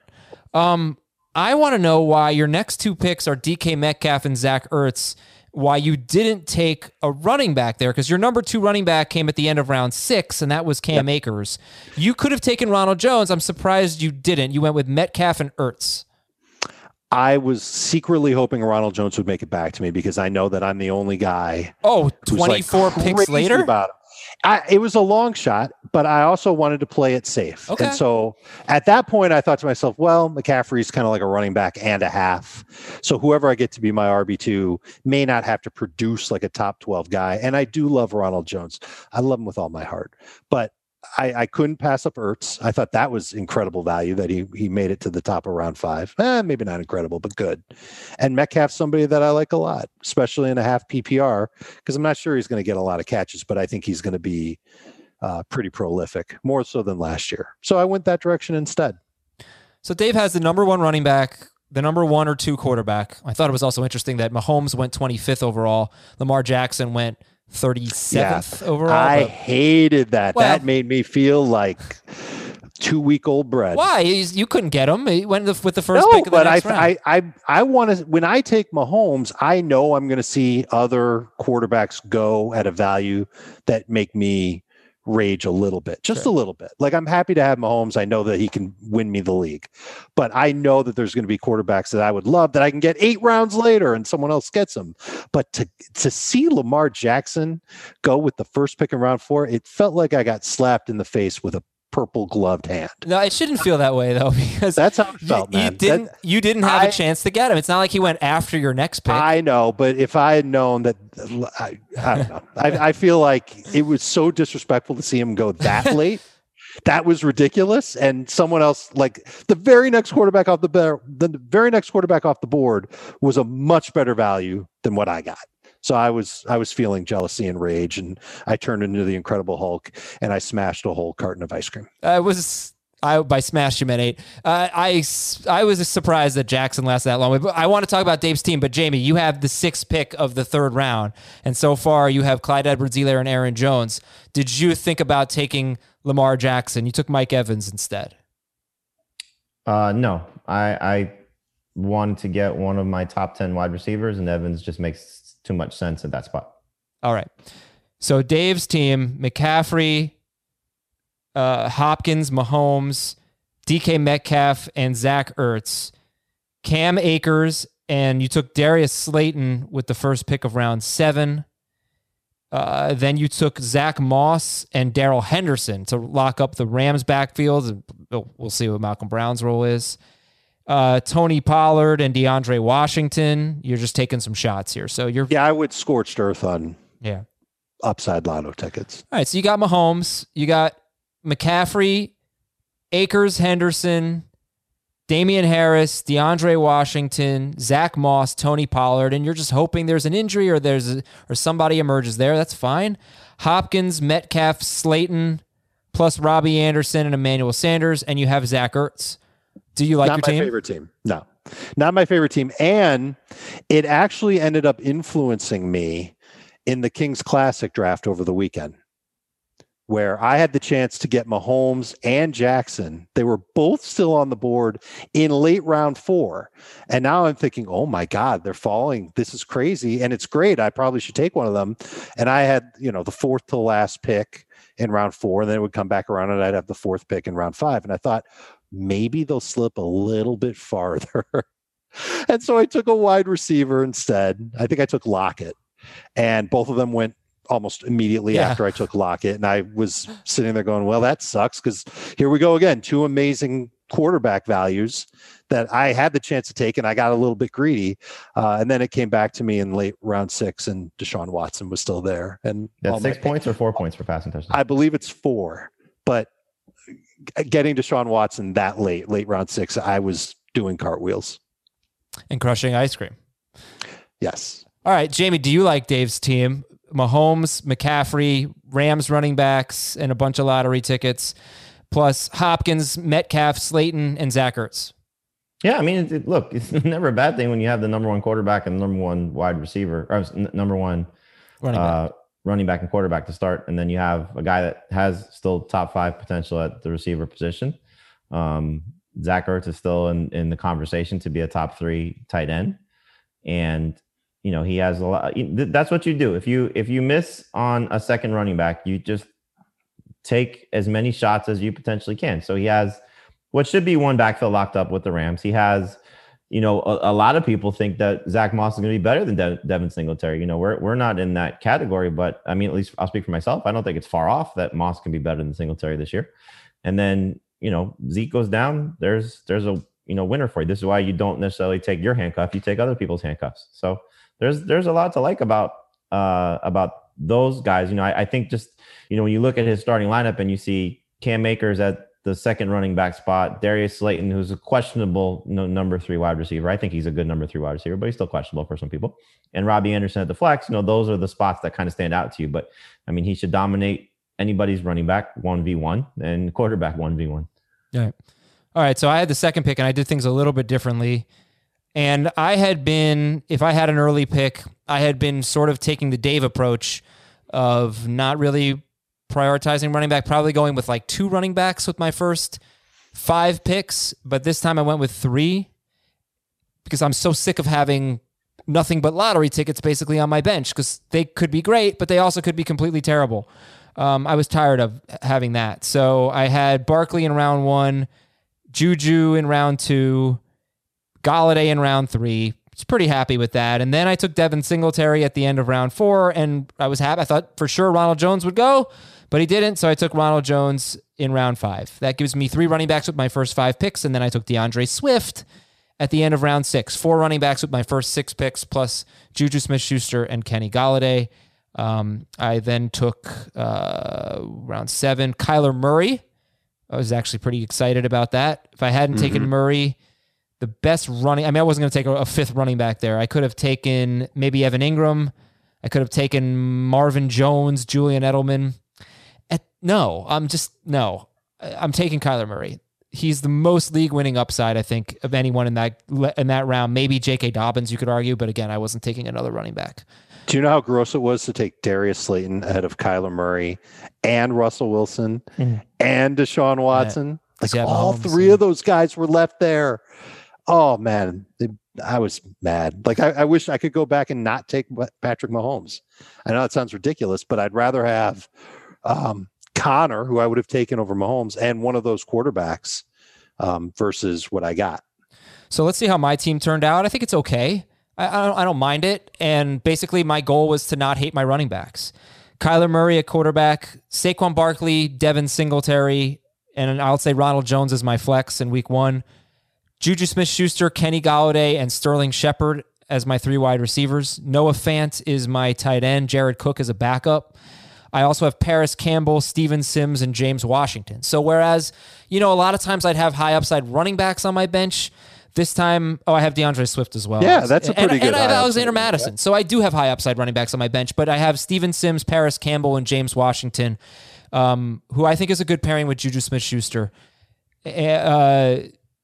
Um, I want to know why your next two picks are DK Metcalf and Zach Ertz. Why you didn't take a running back there? Because your number two running back came at the end of round six, and that was Cam Akers. You could have taken Ronald Jones. I'm surprised you didn't. You went with Metcalf and Ertz. I was secretly hoping Ronald Jones would make it back to me because I know that I'm the only guy Oh, who's, like, 24 picks later. About him. I, it was a long shot, but I also wanted to play it safe. Okay. And so at that point, I thought to myself, well, McCaffrey's kind of like a running back and a half. So whoever I get to be my RB2 may not have to produce like a top 12 guy. And I do love Ronald Jones. I love him with all my heart. But I, I couldn't pass up Ertz. I thought that was incredible value that he he made it to the top of round five. Eh, maybe not incredible, but good. And Metcalf's somebody that I like a lot, especially in a half PPR, because I'm not sure he's going to get a lot of catches, but I think he's going to be uh, pretty prolific, more so than last year. So I went that direction instead. So Dave has the number one running back, the number one or two quarterback. I thought it was also interesting that Mahomes went 25th overall. Lamar Jackson went 37th overall. I but- hated that. Well- that made me feel like two week old bread. Why? You couldn't get him. He went with the first no, pick of the but I. I, I, I want to. When I take Mahomes, I know I'm going to see other quarterbacks go at a value that make me rage a little bit, just Sure. a little bit. Like I'm happy to have Mahomes. I know that he can win me the league, but I know that there's going to be quarterbacks that I would love that I can get eight rounds later and someone else gets them. But to to see Lamar Jackson go with the first pick in round four, it felt like I got slapped in the face with a purple gloved hand. no, it shouldn't feel that way though, because That's how it felt, you. That- didn't you didn't have a I- chance to get him. It's not like he went after your next pick. I know, but if I had known that, I, I don't know. I, I feel like it was so disrespectful to see him go that late. That was ridiculous. And someone else, like the very next quarterback off the bear, the very next quarterback off the board was a much better value than what I got. So I was I was feeling jealousy and rage, and I turned into the Incredible Hulk, and I smashed a whole carton of ice cream. I was I by smash you meant eight. Uh, I I was surprised that Jackson lasted that long. But I want to talk about Dave's team. But Jamey, you have the sixth pick of the third round, and so far you have Clyde Edwards-Helaire and Aaron Jones. Did you think about taking Lamar Jackson? You took Mike Evans instead. Uh, no, I I wanted to get one of my top ten wide receivers, and Evans just makes too much sense at that spot. All right. So Dave's team: McCaffrey, uh, Hopkins, Mahomes, DK Metcalf, and Zach Ertz. Cam Akers, and you took Darius Slayton with the first pick of round seven. Uh, then you took Zach Moss and Darrell Henderson to lock up the Rams backfield. We'll see what Malcolm Brown's role is. Uh, Tony Pollard and DeAndre Washington. You're just taking some shots here. So you're Yeah, I would scorched earth on yeah. upside lotto tickets. All right, so you got Mahomes, you got McCaffrey, Akers, Henderson, Damien Harris, DeAndre Washington, Zach Moss, Tony Pollard, and you're just hoping there's an injury or there's a, or somebody emerges there. That's fine. Hopkins, Metcalf, Slayton, plus Robbie Anderson and Emmanuel Sanders, and you have Zach Ertz. Do you like not your my team? favorite team. No, not my favorite team. And it actually ended up influencing me in the Kings Classic draft over the weekend, where I had the chance to get Mahomes and Jackson. They were both still on the board in late round four. And now I'm thinking, oh my God, they're falling. This is crazy. And it's great. I probably should take one of them. And I had, you know, the fourth to last pick in round four. And then it would come back around and I'd have the fourth pick in round five. And I thought, maybe they'll slip a little bit farther. and so I took a wide receiver instead. I think I took Lockett, and both of them went almost immediately Yeah. after I took Lockett. And I was sitting there going, well, that sucks because here we go again. Two amazing quarterback values that I had the chance to take, and I got a little bit greedy. Uh, and then it came back to me in late round six, and Deshaun Watson was still there. And That's my six points or four points for passing touchdown. I believe it's four, but getting Deshaun Watson that late, late round six, I was doing cartwheels. And crushing ice cream. Yes. All right, Jamey, do you like Dave's team? Mahomes, McCaffrey, Rams running backs, and a bunch of lottery tickets, plus Hopkins, Metcalf, Slayton, and Zach Ertz. Yeah, I mean, it, it, look, it's never a bad thing when you have the number one quarterback and number one wide receiver, or n- number one running back. Uh, running back and quarterback to start, and then you have a guy that has still top five potential at the receiver position. Um, Zach Ertz is still in, in the conversation to be a top three tight end, and you know he has a lot. That's what you do if you if you miss on a second running back, you just take as many shots as you potentially can. So he has what should be one backfield locked up with the Rams. He has you know, a, a, lot of people think that Zach Moss is going to be better than De- Devin Singletary. You know, we're we're not in that category, but I mean, at least I'll speak for myself. I don't think it's far off that Moss can be better than Singletary this year. And then you know, Zeke goes down. There's there's a you know winner for you. This is why you don't necessarily take your handcuff; you take other people's handcuffs. So there's there's a lot to like about uh about those guys. You know, I, I think just you know when you look at his starting lineup and you see Cam Akers at the second running back spot. Darius Slayton, who's a questionable no, number three wide receiver. I think he's a good number three wide receiver, but he's still questionable for some people. And Robbie Anderson at the flex. You know, those are the spots that kind of stand out to you. But I mean, he should dominate anybody's running back one v one and quarterback one v one. Yeah. All right. So I had the second pick, and I did things a little bit differently. And I had been, if I had an early pick, I had been sort of taking the Dave approach of not really prioritizing running back, probably going with like two running backs with my first five picks, but this time I went with three because I'm so sick of having nothing but lottery tickets basically on my bench because they could be great, but they also could be completely terrible. Um, I was tired of having that. So I had Barkley in round one, Juju in round two, Golladay in round three. Was pretty happy with that. And then I took Devin Singletary at the end of round four, and I was happy. I thought for sure Ronald Jones would go but he didn't. So I took Ronald Jones in round five. That gives me three running backs with my first five picks. And then I took D'Andre Swift at the end of round six. Four running backs with my first six picks, plus Juju Smith Schuster and Kenny Golladay. Um, I then took uh, round seven, Kyler Murray. I was actually pretty excited about that. If I hadn't mm-hmm. taken Murray, the best running, I mean, I wasn't going to take a, a fifth running back there. I could have taken maybe Evan Engram. I could have taken Marvin Jones, Julian Edelman. No, I'm just no. I'm taking Kyler Murray. He's the most league winning upside, I think, of anyone in that in that round. Maybe J.K. Dobbins, you could argue, but again, I wasn't taking another running back. Do you know how gross it was to take Darius Slayton ahead of Kyler Murray and Russell Wilson mm. and Deshaun Watson? Yeah. Like all Mahomes, three yeah. of those guys were left there. Oh man, they, I was mad. Like I, I, wish I could go back and not take Patrick Mahomes. I know it sounds ridiculous, but I'd rather have um, Conner, who I would have taken over Mahomes, and one of those quarterbacks um, versus what I got. So let's see how my team turned out. I think it's okay. I, I, don't, I don't mind it. And basically, my goal was to not hate my running backs. Kyler Murray at quarterback, Saquon Barkley, Devin Singletary, and I'll say Ronald Jones is my flex in week one. Juju Smith Schuster, Kenny Golladay, and Sterling Shepard as my three wide receivers. Noah Fant is my tight end. Jared Cook is a backup. I also have Parris Campbell, Steven Sims, and James Washington. So whereas, you know, a lot of times I'd have high upside running backs on my bench. This time, oh, I have D'Andre Swift as well. Yeah, that's a pretty and, good. And I have Alexander Mattison, yeah. so I do have high upside running backs on my bench. But I have Steven Sims, Parris Campbell, and James Washington, um, who I think is a good pairing with Juju Smith-Schuster uh,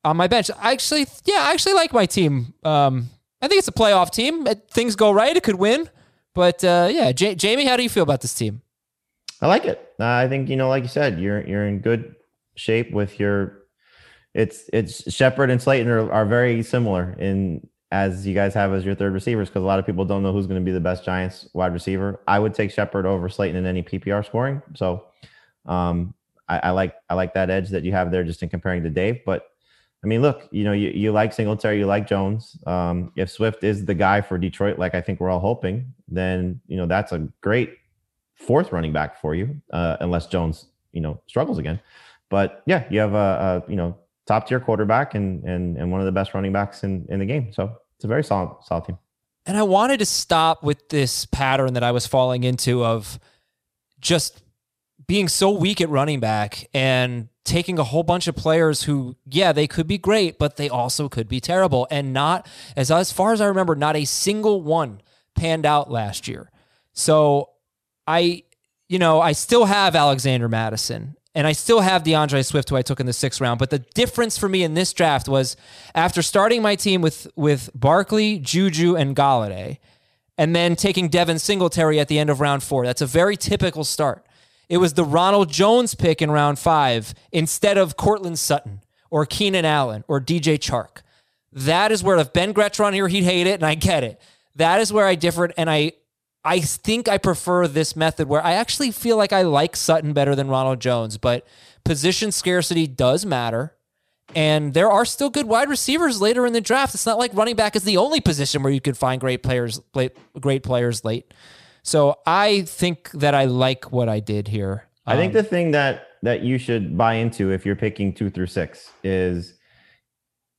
on my bench. I actually, yeah, I actually like my team. Um, I think it's a playoff team. Things go right, it could win. But uh, yeah, J- Jamey, how do you feel about this team? I like it. Uh, I think you know, like you said, you're you're in good shape with your. It's it's Shepard and Slayton are, are very similar in as you guys have as your third receivers because a lot of people don't know who's going to be the best Giants wide receiver. I would take Shepard over Slayton in any PPR scoring. So, um, I, I like I like that edge that you have there just in comparing to Dave. But I mean, look, you know, you, you like Singletary, you like Jones. Um, if Swift is the guy for Detroit, like I think we're all hoping, then you know that's a great fourth running back for you, uh, unless Jones, you know, struggles again. But yeah, you have a, a, you know top tier quarterback and and and one of the best running backs in in the game. So it's a very solid solid team. And I wanted to stop with this pattern that I was falling into of just being so weak at running back and taking a whole bunch of players who, yeah, they could be great, but they also could be terrible. And not, as, as far as I remember, not a single one panned out last year. So I, you know, I still have Alexander Mattison and I still have D'Andre Swift, who I took in the sixth round. But the difference for me in this draft was after starting my team with with Barkley, Juju, and Golladay, and then taking Devin Singletary at the end of round four. That's a very typical start. It was the Ronald Jones pick in round five instead of Courtland Sutton or Keenan Allen or DJ Chark. That is where if Ben Gretch on here, he'd hate it, and I get it. That is where I differed, and I I think I prefer this method where I actually feel like I like Sutton better than Ronald Jones, but position scarcity does matter. And there are still good wide receivers later in the draft. It's not like running back is the only position where you can find great players, great players late. So I think that I like what I did here. I think um, the thing that that you should buy into if you're picking two through six is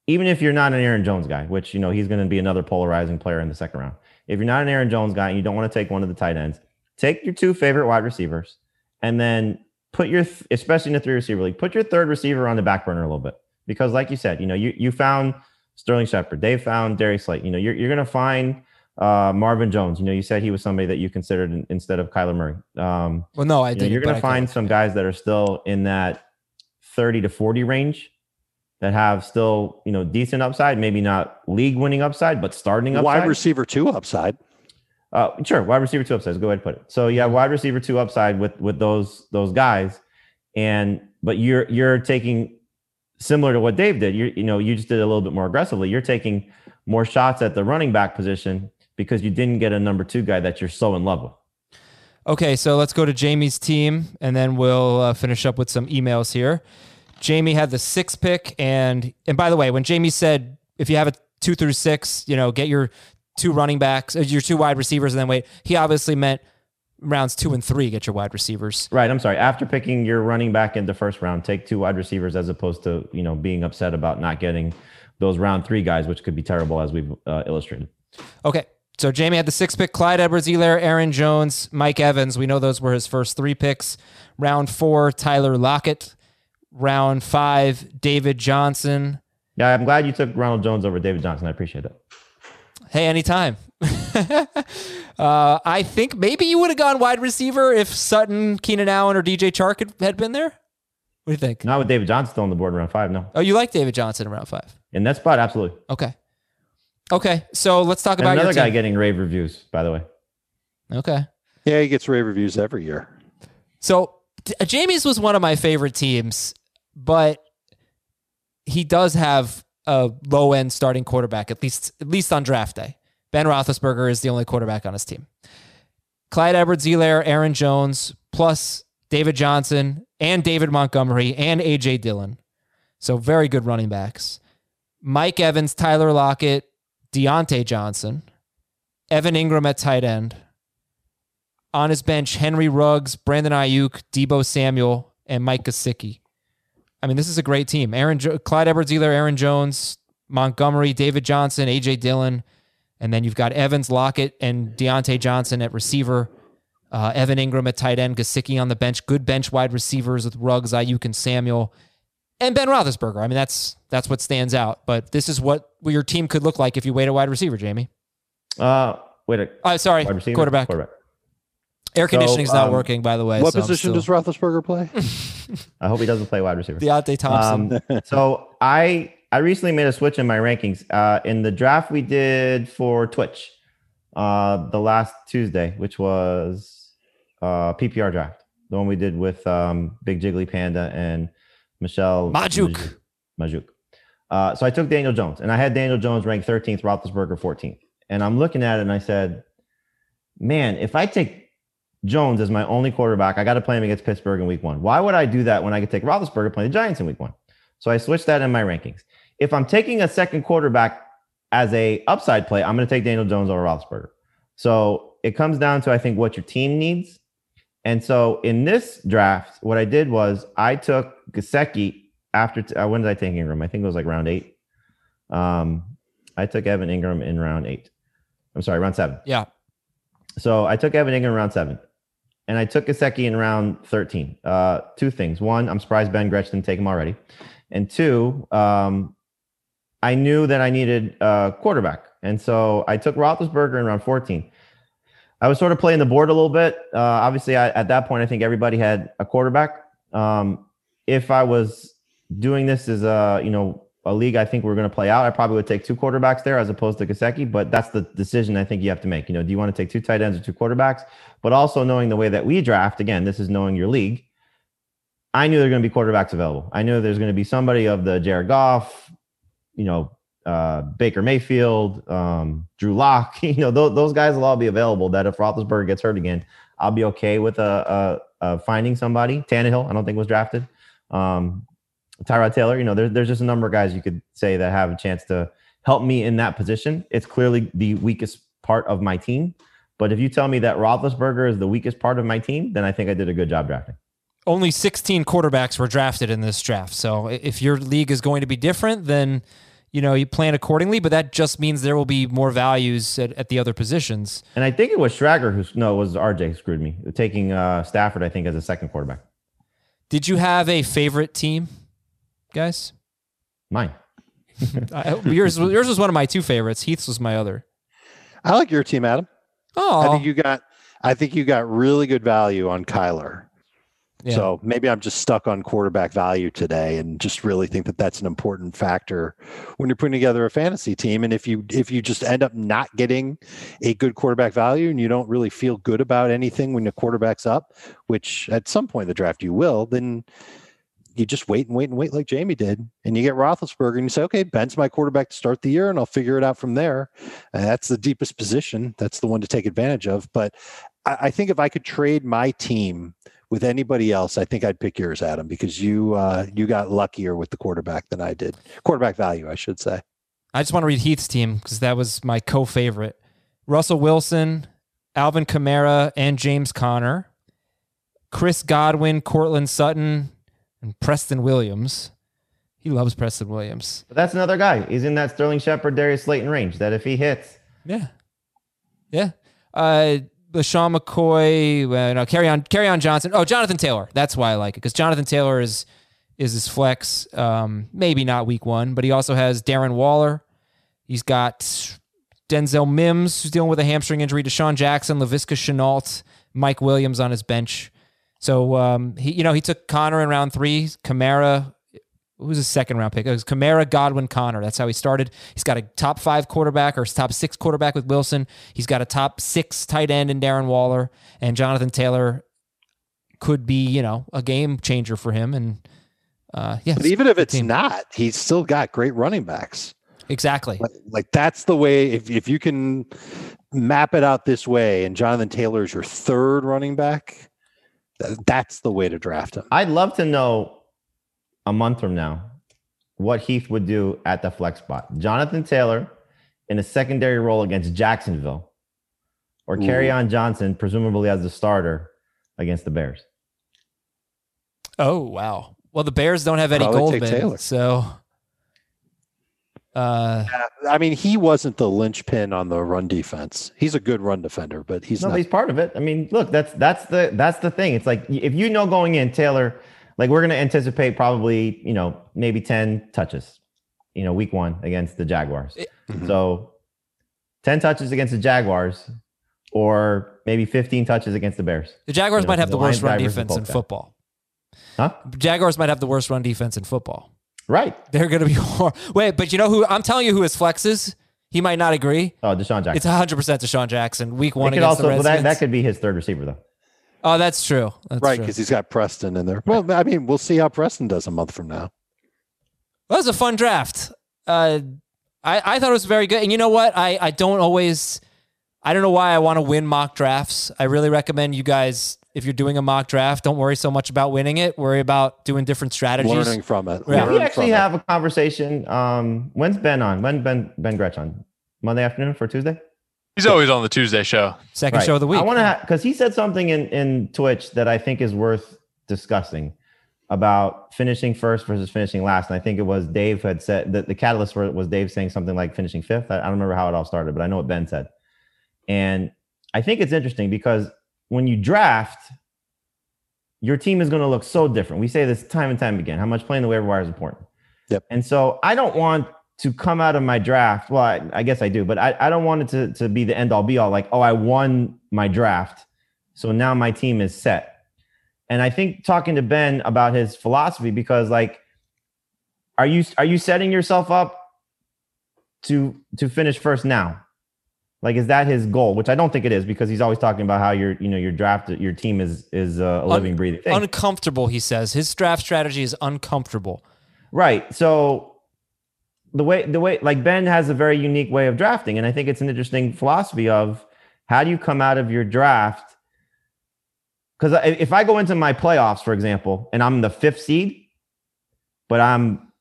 even if you're not an Aaron Jones guy, which you know he's going to be another polarizing player in the second round. If you're not an Aaron Jones guy and you don't want to take one of the tight ends, take your two favorite wide receivers and then put your, especially in the three receiver league, put your third receiver on the back burner a little bit. Because, like you said, you know, you, you found Sterling Shepard, they found Darius Slate. You know, you're, you're going to find uh, Marvin Jones. You know, you said he was somebody that you considered in, instead of Kyler Murray. Um, well, no, I you didn't. Know, you're going to find some guys that are still in that 30 to 40 range that have still, you know, decent upside, maybe not league winning upside, but starting upside. Wide receiver two upside. Uh, sure, wide receiver two upside. Go ahead and put it. So you have wide receiver two upside with with those those guys, and but you're you're taking similar to what Dave did. You you know you just did a little bit more aggressively. You're taking more shots at the running back position because you didn't get a number two guy that you're so in love with. Okay, so let's go to Jamey's team, and then we'll uh, finish up with some emails here. Jamey had the six pick, and and by the way, when Jamey said if you have a two through six, you know, get your two running backs, uh, your two wide receivers, and then wait. He obviously meant rounds two and three, get your wide receivers. Right. I'm sorry. After picking your running back in the first round, take two wide receivers as opposed to you know being upset about not getting those round three guys, which could be terrible as we've uh, illustrated. Okay. So Jamey had the six pick, Clyde Edwards-Helaire, Aaron Jones, Mike Evans. We know those were his first three picks. Round four, Tyler Lockett round five, David Johnson. Yeah, I'm glad you took Ronald Jones over David Johnson. I appreciate that. Hey, anytime. uh, I think maybe you would have gone wide receiver if Sutton, Keenan Allen, or DJ Chark had, had been there. What do you think? Not with David Johnson still on the board in round five. No. Oh, you like David Johnson in round five? In that spot, absolutely. Okay. Okay. So let's talk and about another guy getting rave reviews. By the way. Okay. Yeah, he gets rave reviews every year. So Jamey's was one of my favorite teams, but he does have a low end starting quarterback at least at least on draft day. Ben Roethlisberger is the only quarterback on his team. Clyde Edwards-Helaire, Aaron Jones, plus David Johnson and David Montgomery and AJ Dillon. So very good running backs. Mike Evans, Tyler Lockett, Diontae Johnson, Evan Engram at tight end, on his bench, Henry Ruggs, Brandon Aiyuk, Deebo Samuel, and Mike Gesicki. I mean, this is a great team. Aaron, jo- Clyde Edwards-Helaire, Aaron Jones, Montgomery, David Johnson, AJ Dillon, and then you've got Evans, Lockett, and Diontae Johnson at receiver. Uh, Evan Engram at tight end, Gesicki on the bench. Good bench wide receivers with Ruggs, Aiyuk, and Samuel, and Ben Roethlisberger. I mean, that's that's what stands out. But this is what your team could look like if you wait a wide receiver, Jamey. Uh, wait a. Uh, sorry, quarterback. Quarterback. Air conditioning's so, um, not working, by the way. What so position does Roethlisberger play? I hope he doesn't play wide receiver. Diontae Thompson. Um, so I I recently made a switch in my rankings. Uh, in the draft we did for Twitch, uh, the last Tuesday, which was uh, PPR draft, the one we did with um, Big Jiggly Panda and Michelle Magdziuk. Magdziuk. Uh, so I took Daniel Jones, and I had Daniel Jones ranked 13th, Roethlisberger 14th. And I'm looking at it, and I said, "Man, if I take Jones as my only quarterback. I got to play him against Pittsburgh in week one. Why would I do that when I could take Roethlisberger playing the Giants in week one? So I switched that in my rankings. If I'm taking a second quarterback as a upside play, I'm going to take Daniel Jones over Roethlisberger. So it comes down to I think what your team needs. And so in this draft, what I did was I took Gesicki after t- uh, when did I take Engram? I think it was like round eight. Um, I took Evan Engram in round eight. I'm sorry, round seven. Yeah. So I took Evan Engram round seven. And I took Gesicki in round 13. Uh, two things. One, I'm surprised Ben Gretch didn't take him already. And two, um, I knew that I needed a quarterback. And so I took Roethlisberger in round 14. I was sort of playing the board a little bit. Uh, obviously, I, at that point, I think everybody had a quarterback. Um, if I was doing this as a, you know, a league I think we're going to play out, I probably would take two quarterbacks there as opposed to Gesicki. But that's the decision I think you have to make. You know, do you want to take two tight ends or two quarterbacks? But also knowing the way that we draft, again, this is knowing your league. I knew there were going to be quarterbacks available. I knew there's going to be somebody of the Jared Goff, you know, uh, Baker Mayfield, um, Drew Lock. You know, those, those guys will all be available. That if Roethlisberger gets hurt again, I'll be okay with a, a, a finding somebody. Tannehill, I don't think was drafted. Um, Tyrod Taylor, you know, there's there's just a number of guys you could say that have a chance to help me in that position. It's clearly the weakest part of my team. But if you tell me that Roethlisberger is the weakest part of my team, then I think I did a good job drafting. Only 16 quarterbacks were drafted in this draft. So if your league is going to be different, then you know you plan accordingly. But that just means there will be more values at, at the other positions. And I think it was Schrager who no, it was RJ who screwed me taking uh, Stafford. I think as a second quarterback. Did you have a favorite team, guys? Mine. I, yours, yours was one of my two favorites. Heath's was my other. I like your team, Adam. Oh, I think you got I think you got really good value on Kyler. Yeah. So maybe I'm just stuck on quarterback value today, and just really think that that's an important factor when you're putting together a fantasy team. And if you if you just end up not getting a good quarterback value, and you don't really feel good about anything when the quarterback's up, which at some point in the draft you will, then you just wait and wait and wait like Jamey did, and you get Roethlisberger, and you say, okay, Ben's my quarterback to start the year, and I'll figure it out from there. And that's the deepest position. That's the one to take advantage of. But I, I think if I could trade my team with anybody else, I think I'd pick yours, Adam, because you uh, you got luckier with the quarterback than I did. Quarterback value, I should say. I just want to read Heath's team because that was my co-favorite. Russell Wilson, Alvin Kamara, and James Conner, Chris Godwin, Courtland Sutton, and Preston Williams. He loves Preston Williams. But that's another guy. He's in that Sterling Shepard, Darius Slayton range. That if he hits, Yeah, yeah. Uh, LeSean McCoy, uh, no, carry on, Kerryon Johnson. Oh, Jonathan Taylor. That's why I like it because Jonathan Taylor is is his flex. Um, maybe not week one, but he also has Darren Waller. He's got Denzel Mims, who's dealing with a hamstring injury. DeSean Jackson, Laviska Shenault, Mike Williams on his bench. So um, he, you know, he took Conner in round three. Kamara, who was his second round pick? It was Kamara, Godwin, Conner. That's how he started. He's got a top five quarterback or top six quarterback with Wilson. He's got a top six tight end in Darren Waller, and Jonathan Taylor could be, you know, a game changer for him. And uh, yeah, But even if it's team. not, he's still got great running backs. exactly. Like, like that's the way. If if you can map it out this way, and Jonathan Taylor is your third running back, that's the way to draft him. I'd love to know a month from now what Heath would do at the flex spot. Jonathan Taylor in a secondary role against Jacksonville, or Kerryon Johnson, presumably as the starter against the Bears. Oh wow. Well, the Bears don't have any Probably take Goldman, so. Uh, I mean, he wasn't the linchpin on the run defense. He's a good run defender, but he's no, not. he's part of it. I mean, look, that's that's the that's the thing. It's like if you know going in, Taylor, like we're gonna anticipate probably, you know, maybe 10 touches, you know, week one against the Jaguars. Mhm. So 10 touches against the Jaguars, or maybe 15 touches against the Bears. the Jaguars You know, might have the the worst run defense in football. Huh? Jaguars might have the worst run defense in football. Right. They're going to be hor- wait, but you know who? I'm telling you who his flex is. He might not agree. Oh, DeSean Jackson. It's 100 percent DeSean Jackson. Week one It could against also, the but that, that could be his third receiver, though. oh, that's true. That's right because he's got Preston in there. Well, I mean, we'll see how Preston does a month from now. That was a fun draft. Uh, I, I thought it was very good. And you know what? I, I don't always, I don't know why I want to win mock drafts. I really recommend you guys, if you're doing a mock draft, don't worry so much about winning it. Worry about doing different strategies. Learning from it. Yeah. we actually from it. have a conversation. Um, when's Ben on? When Ben Ben Gretch on? Monday afternoon for Tuesday? He's always on the Tuesday show. Second Right. show of the week. I want to because he said something in in Twitch that I think is worth discussing about finishing first versus finishing last. And I think it was Dave who had said that the catalyst for it was Dave saying something like finishing fifth. I, I don't remember how it all started, but I know what Ben said. And I think it's interesting because when you draft, your team is going to look so different. We say this time and time again how much playing the waiver wire is important. Yep. And so I don't want to come out of my draft. Well, I, I guess I do, but I, I don't want it to, to be the end all be all like, oh, I won my draft. So now my team is set. And I think talking to Ben about his philosophy, because like, are you are you setting yourself up to to finish first now? Like, is that his goal? Which I don't think it is, because he's always talking about how your you know your draft your team is is uh, a living breathing thing. Uncomfortable, he says. His draft strategy is uncomfortable. Right. So the way the way like Ben has a very unique way of drafting, and I think it's an interesting philosophy of how do you come out of your draft? Because if I go into my playoffs, for example, and I'm the fifth seed, but I'm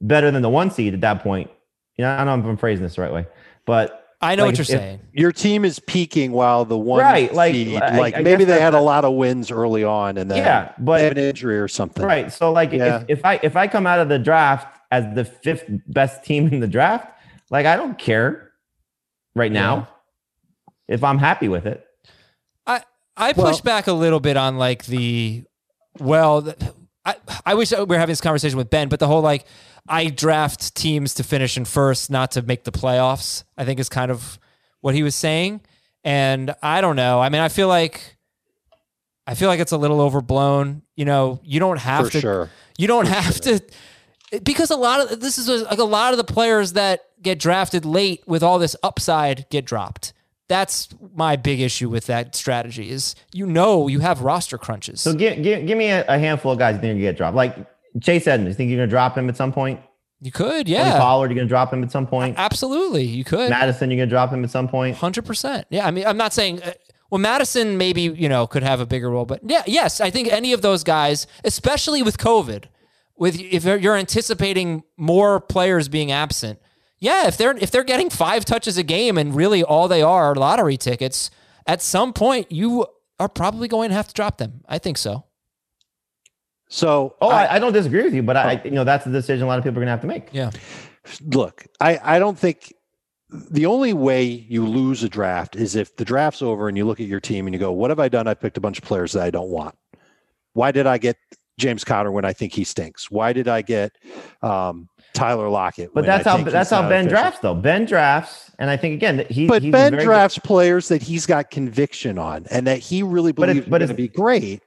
better than the one seed at that point. You know, I don't know if I'm phrasing this the right way, but I know like what you're saying. Your team is peaking while the one Right, like- seed, I- like I maybe guess they had a lot of wins early on, and then yeah, but they have an injury or something. Right. So like Yeah. if, if I if I come out of the draft as the fifth best team in the draft, like I don't care right now if I'm happy with it. I I push Well- back a little bit on like the well. th- I I wish we were having this conversation with Ben, but the whole like I draft teams to finish in first, not to make the playoffs. I think is kind of what he was saying, and I don't know. I mean, I feel like I feel like it's a little overblown. You know, you don't have For to. sure. You don't have to because a lot of this is like a lot of the players that get drafted late with all this upside get dropped. That's my big issue with that strategy is you know you have roster crunches. So give give, give me a, a handful of guys you think you get dropped. Like Chase Edmonds, you think you're gonna drop him at some point? you could, yeah. Tony. Pollard, you're gonna drop him at some point? Absolutely, you could. Mattison, you're gonna drop him at some point? Hundred percent. Yeah, I mean, I'm not saying. Uh, well, Mattison maybe you know could have a bigger role, but yeah, yes, I think any of those guys, especially with COVID, with if you're anticipating more players being absent, yeah, if they're if they're getting five touches a game and really all they are are lottery tickets, at some point you are probably going to have to drop them. I think so. So Oh, I- I, I don't disagree with you, but I, you know, that's the decision a lot of people are gonna have to make. Yeah. look, I, I don't think the only way you lose a draft is if the draft's over and you look at your team and you go, What have I done? I picked a bunch of players that I don't want. Why did I get James Conner when I think he stinks? Why did I get um, Tyler Lockett? But that's how that's how Ben efficient? drafts, though. Ben drafts, and I think again that he. But he's Ben very good- drafts players that he's got conviction on and that he really But it- believes but are going to be great.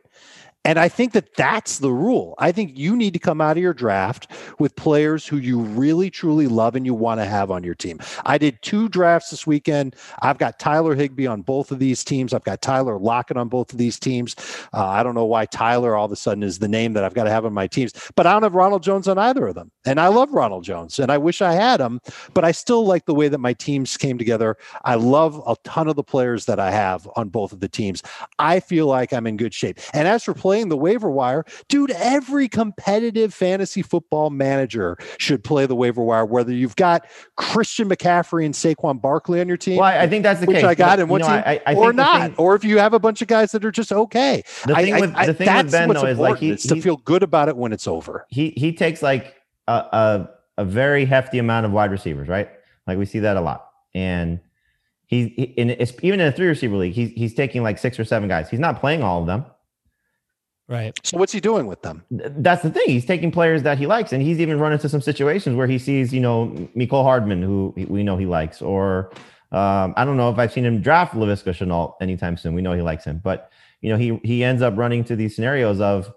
And I think that that's the rule. I think you need to come out of your draft with players who you really truly love and you want to have on your team. I did two drafts this weekend. I've got Tyler Higbee on both of these teams. I've got Tyler Lockett on both of these teams. Uh, I don't know why Tyler all of a sudden is the name that I've got to have on my teams, but I don't have Ronald Jones on either of them. And I love Ronald Jones and I wish I had him, but I still like the way that my teams came together. I love a ton of the players that I have on both of the teams. I feel like I'm in good shape. And as for playing the waiver wire, dude, every competitive fantasy football manager should play the waiver wire, whether you've got Christian McCaffrey and Saquon Barkley on your team. Well, I, think that's the which case. I got in one know, team, I, I or not, thing- or if you have a bunch of guys that are just okay. The thing I- with- the thing with Ben, though, is, like, he- it's to feel good about it when it's over. he he takes like a, a a very hefty amount of wide receivers, right? Like we see that a lot, and he's he, in even in a three receiver league, he's he's taking like six or seven guys. He's not playing all of them. Right. So what's he doing with them? That's the thing. He's taking players that he likes, and he's even run into some situations where he sees, you know, Mecole Hardman, who we know he likes, or um, I don't know if I've seen him draft Laviska Shenault anytime soon. We know he likes him, but you know, he he ends up running to these scenarios of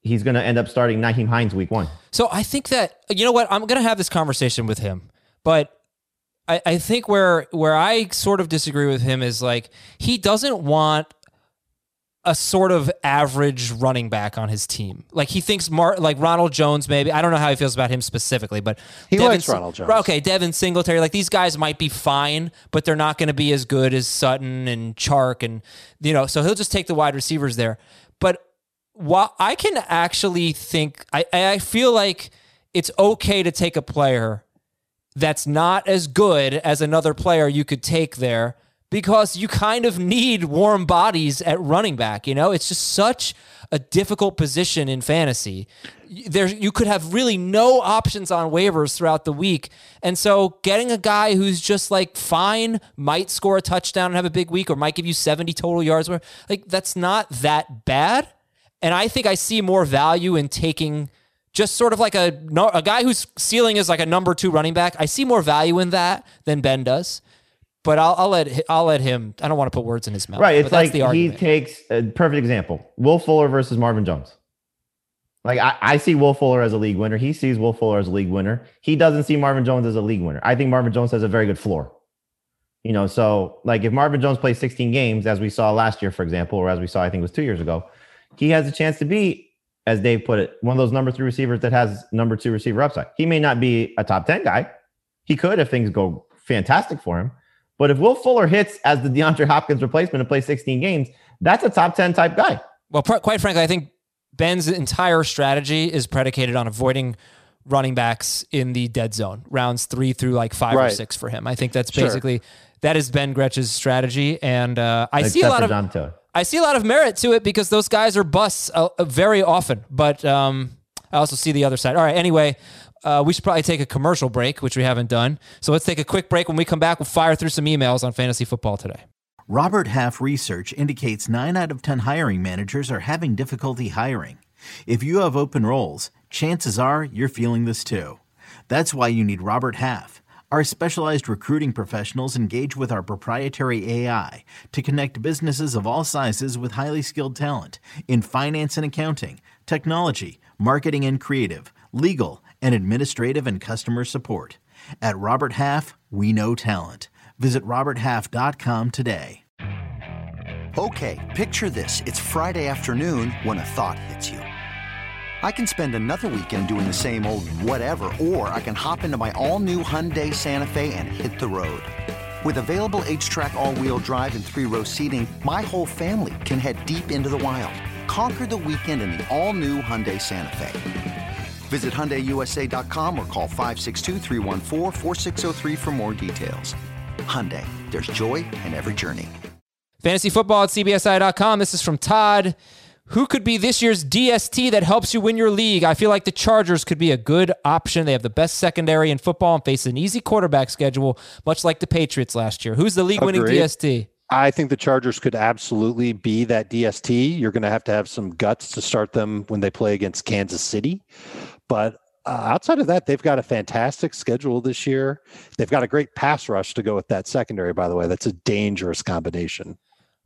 he's going to end up starting Nyheim Hines week one. So I think that you know what I'm going to have this conversation with him, but I, I think where where I sort of disagree with him is like he doesn't want a sort of average running back on his team. Like he thinks Mar- like Ronald Jones maybe. I don't know how he feels about him specifically, but He Devin likes Sing- Ronald Jones. Okay, Devin Singletary. Like these guys might be fine, but they're not going to be as good as Sutton and Chark, and you know. So he'll just take the wide receivers there. But while I can actually think, I I feel like it's okay to take a player that's not as good as another player you could take there because you kind of need warm bodies at running back. You know, it's just such a difficult position in fantasy. There, you could have really no options on waivers throughout the week, and so getting a guy who's just like fine, might score a touchdown and have a big week, or might give you seventy total yards, like that's not that bad. And I think I see more value in taking just sort of like a a guy whose ceiling is like a number two running back. I see more value in that than Ben does. But I'll, I'll let I'll let him. I don't want to put words in his mouth. Right. It's like the he takes a perfect example: Will Fuller versus Marvin Jones. Like I, I see Will Fuller as a league winner. He sees Will Fuller as a league winner. He doesn't see Marvin Jones as a league winner. I think Marvin Jones has a very good floor. You know, so like if Marvin Jones plays 16 games, as we saw last year, for example, or as we saw, I think it was two years ago, he has a chance to be, as Dave put it, one of those number three receivers that has number two receiver upside. He may not be a top 10 guy. He could if things go fantastic for him. But if Will Fuller hits as the DeAndre Hopkins replacement and plays 16 games, that's a top 10 type guy. Well, pr- quite frankly, I think Ben's entire strategy is predicated on avoiding running backs in the dead zone, rounds three through like five or six for him. I think that's Sure. basically that is Ben Gretch's strategy, and uh, I see a lot of I see a lot of merit to it because those guys are busts uh, very often. But um, I also see the other side. All right. Anyway, uh, we should probably take a commercial break, which we haven't done. So let's take a quick break. When we come back, we'll fire through some emails on fantasy football today. Robert Half research indicates 9 out of 10 hiring managers are having difficulty hiring. If you have open roles, chances are you're feeling this too. That's why you need Robert Half. Our specialized recruiting professionals engage with our proprietary AI to connect businesses of all sizes with highly skilled talent in finance and accounting, technology, marketing and creative, legal, and administrative and customer support. At Robert Half, we know talent. Visit RobertHalf.com today. Okay, picture this. It's Friday afternoon when a thought hits you. I can spend another weekend doing the same old whatever, or I can hop into my all new Hyundai Santa Fe and hit the road. With available HTRAC, all wheel drive, and three row seating, my whole family can head deep into the wild. Conquer the weekend in the all new Hyundai Santa Fe. Visit HyundaiUSA.com or call 562-314-4603 for more details. Hyundai, there's joy in every journey. Fantasy football at CBSI.com. This is from Todd. Who could be this year's DST that helps you win your league? I feel like the Chargers could be a good option. They have the best secondary in football and face an easy quarterback schedule, much like the Patriots last year. Who's the league winning DST? I think the Chargers could absolutely be that DST. You're going to have to have some guts to start them when they play against Kansas City. But uh, outside of that, they've got a fantastic schedule this year. They've got a great pass rush to go with that secondary, by the way. That's a dangerous combination.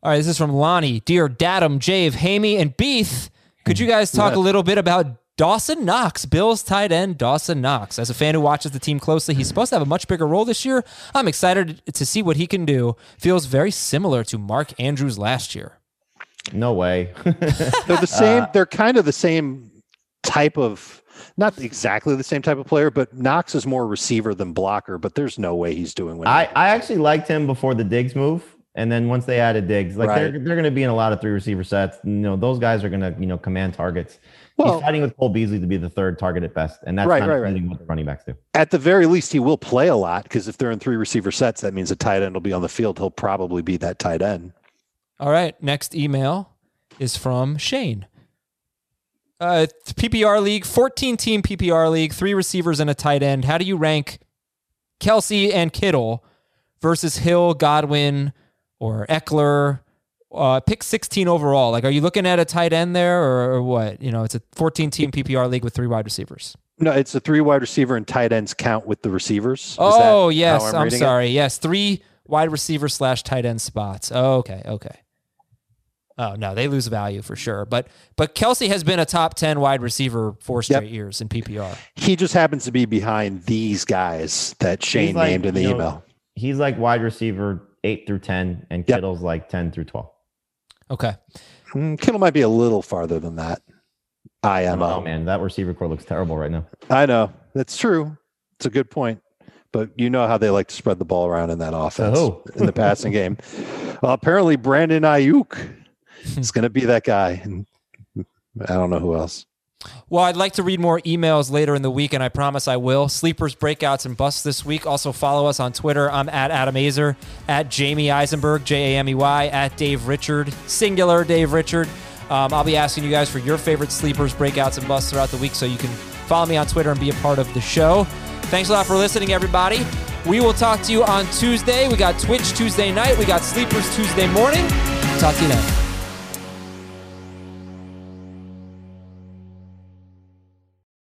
All right, this is from Lonnie. Dear Datum, Jave, Hamey, and Beeth, could you guys talk a little bit about Dawson Knox, Bills tight end Dawson Knox? As a fan who watches the team closely, he's supposed to have a much bigger role this year. I'm excited to see what he can do. Feels very similar to Mark Andrews last year. No way. They're the same. they're kind of the same type of, not exactly the same type of player, but Knox is more receiver than blocker. But there's no way he's doing what I, I actually liked him before the Diggs move. And then once they added Diggs, like they're, they're going to be in a lot of three receiver sets. You know, those guys are going to, you know, command targets. Well- He's fighting with Cole Beasley to be the third target at best. And that's Right, not right, right. what the running backs do. at the very least, he will play a lot because if they're in three receiver sets, that means a tight end will be on the field. He'll probably be that tight end. All right, next email is from Shane. Uh, PPR league, 14 team PPR league, three receivers and a tight end. How do you rank Kelce and Kittle versus Hill, Godwin, or Ekeler? Uh, pick 16 overall. Like, are you looking at a tight end there or, or what? You know, it's a 14 team PPR league with three wide receivers. No, it's a three wide receiver and tight ends count with the receivers. Is Oh, yes. I'm I'm, reading it? sorry. Yes. Three wide receiver slash tight end spots. Oh, okay. Okay. Oh no, they lose value for sure. But but Kelce has been a top ten wide receiver four straight years in PPR. He just happens to be behind these guys that Shane like, named in the you know, email. He's like wide receiver eight through 10, and Yep. Kittle's like 10 through 12. Okay. Hmm, Kittle might be a little farther than that. I am. Oh man. That receiver core looks terrible right now. I know. That's true. It's a good point. But you know how they like to spread the ball around in that offense who? in the passing game. Well, apparently Brandon Aiyuk is going to be that guy. And I don't know who else. Well, I'd like to read more emails later in the week, and I promise I will. Sleepers, breakouts, and busts this week. Also, follow us on Twitter. I'm at Adam Aizer, at Jamey Eisenberg, J A M E Y, at Dave Richard, singular Dave Richard. Um, I'll be asking you guys for your favorite sleepers, breakouts, and busts throughout the week, so you can follow me on Twitter and be a part of the show. Thanks a lot for listening, everybody. We will talk to you on Tuesday. We got Twitch Tuesday night. We got Sleepers Tuesday morning. Talk to you then.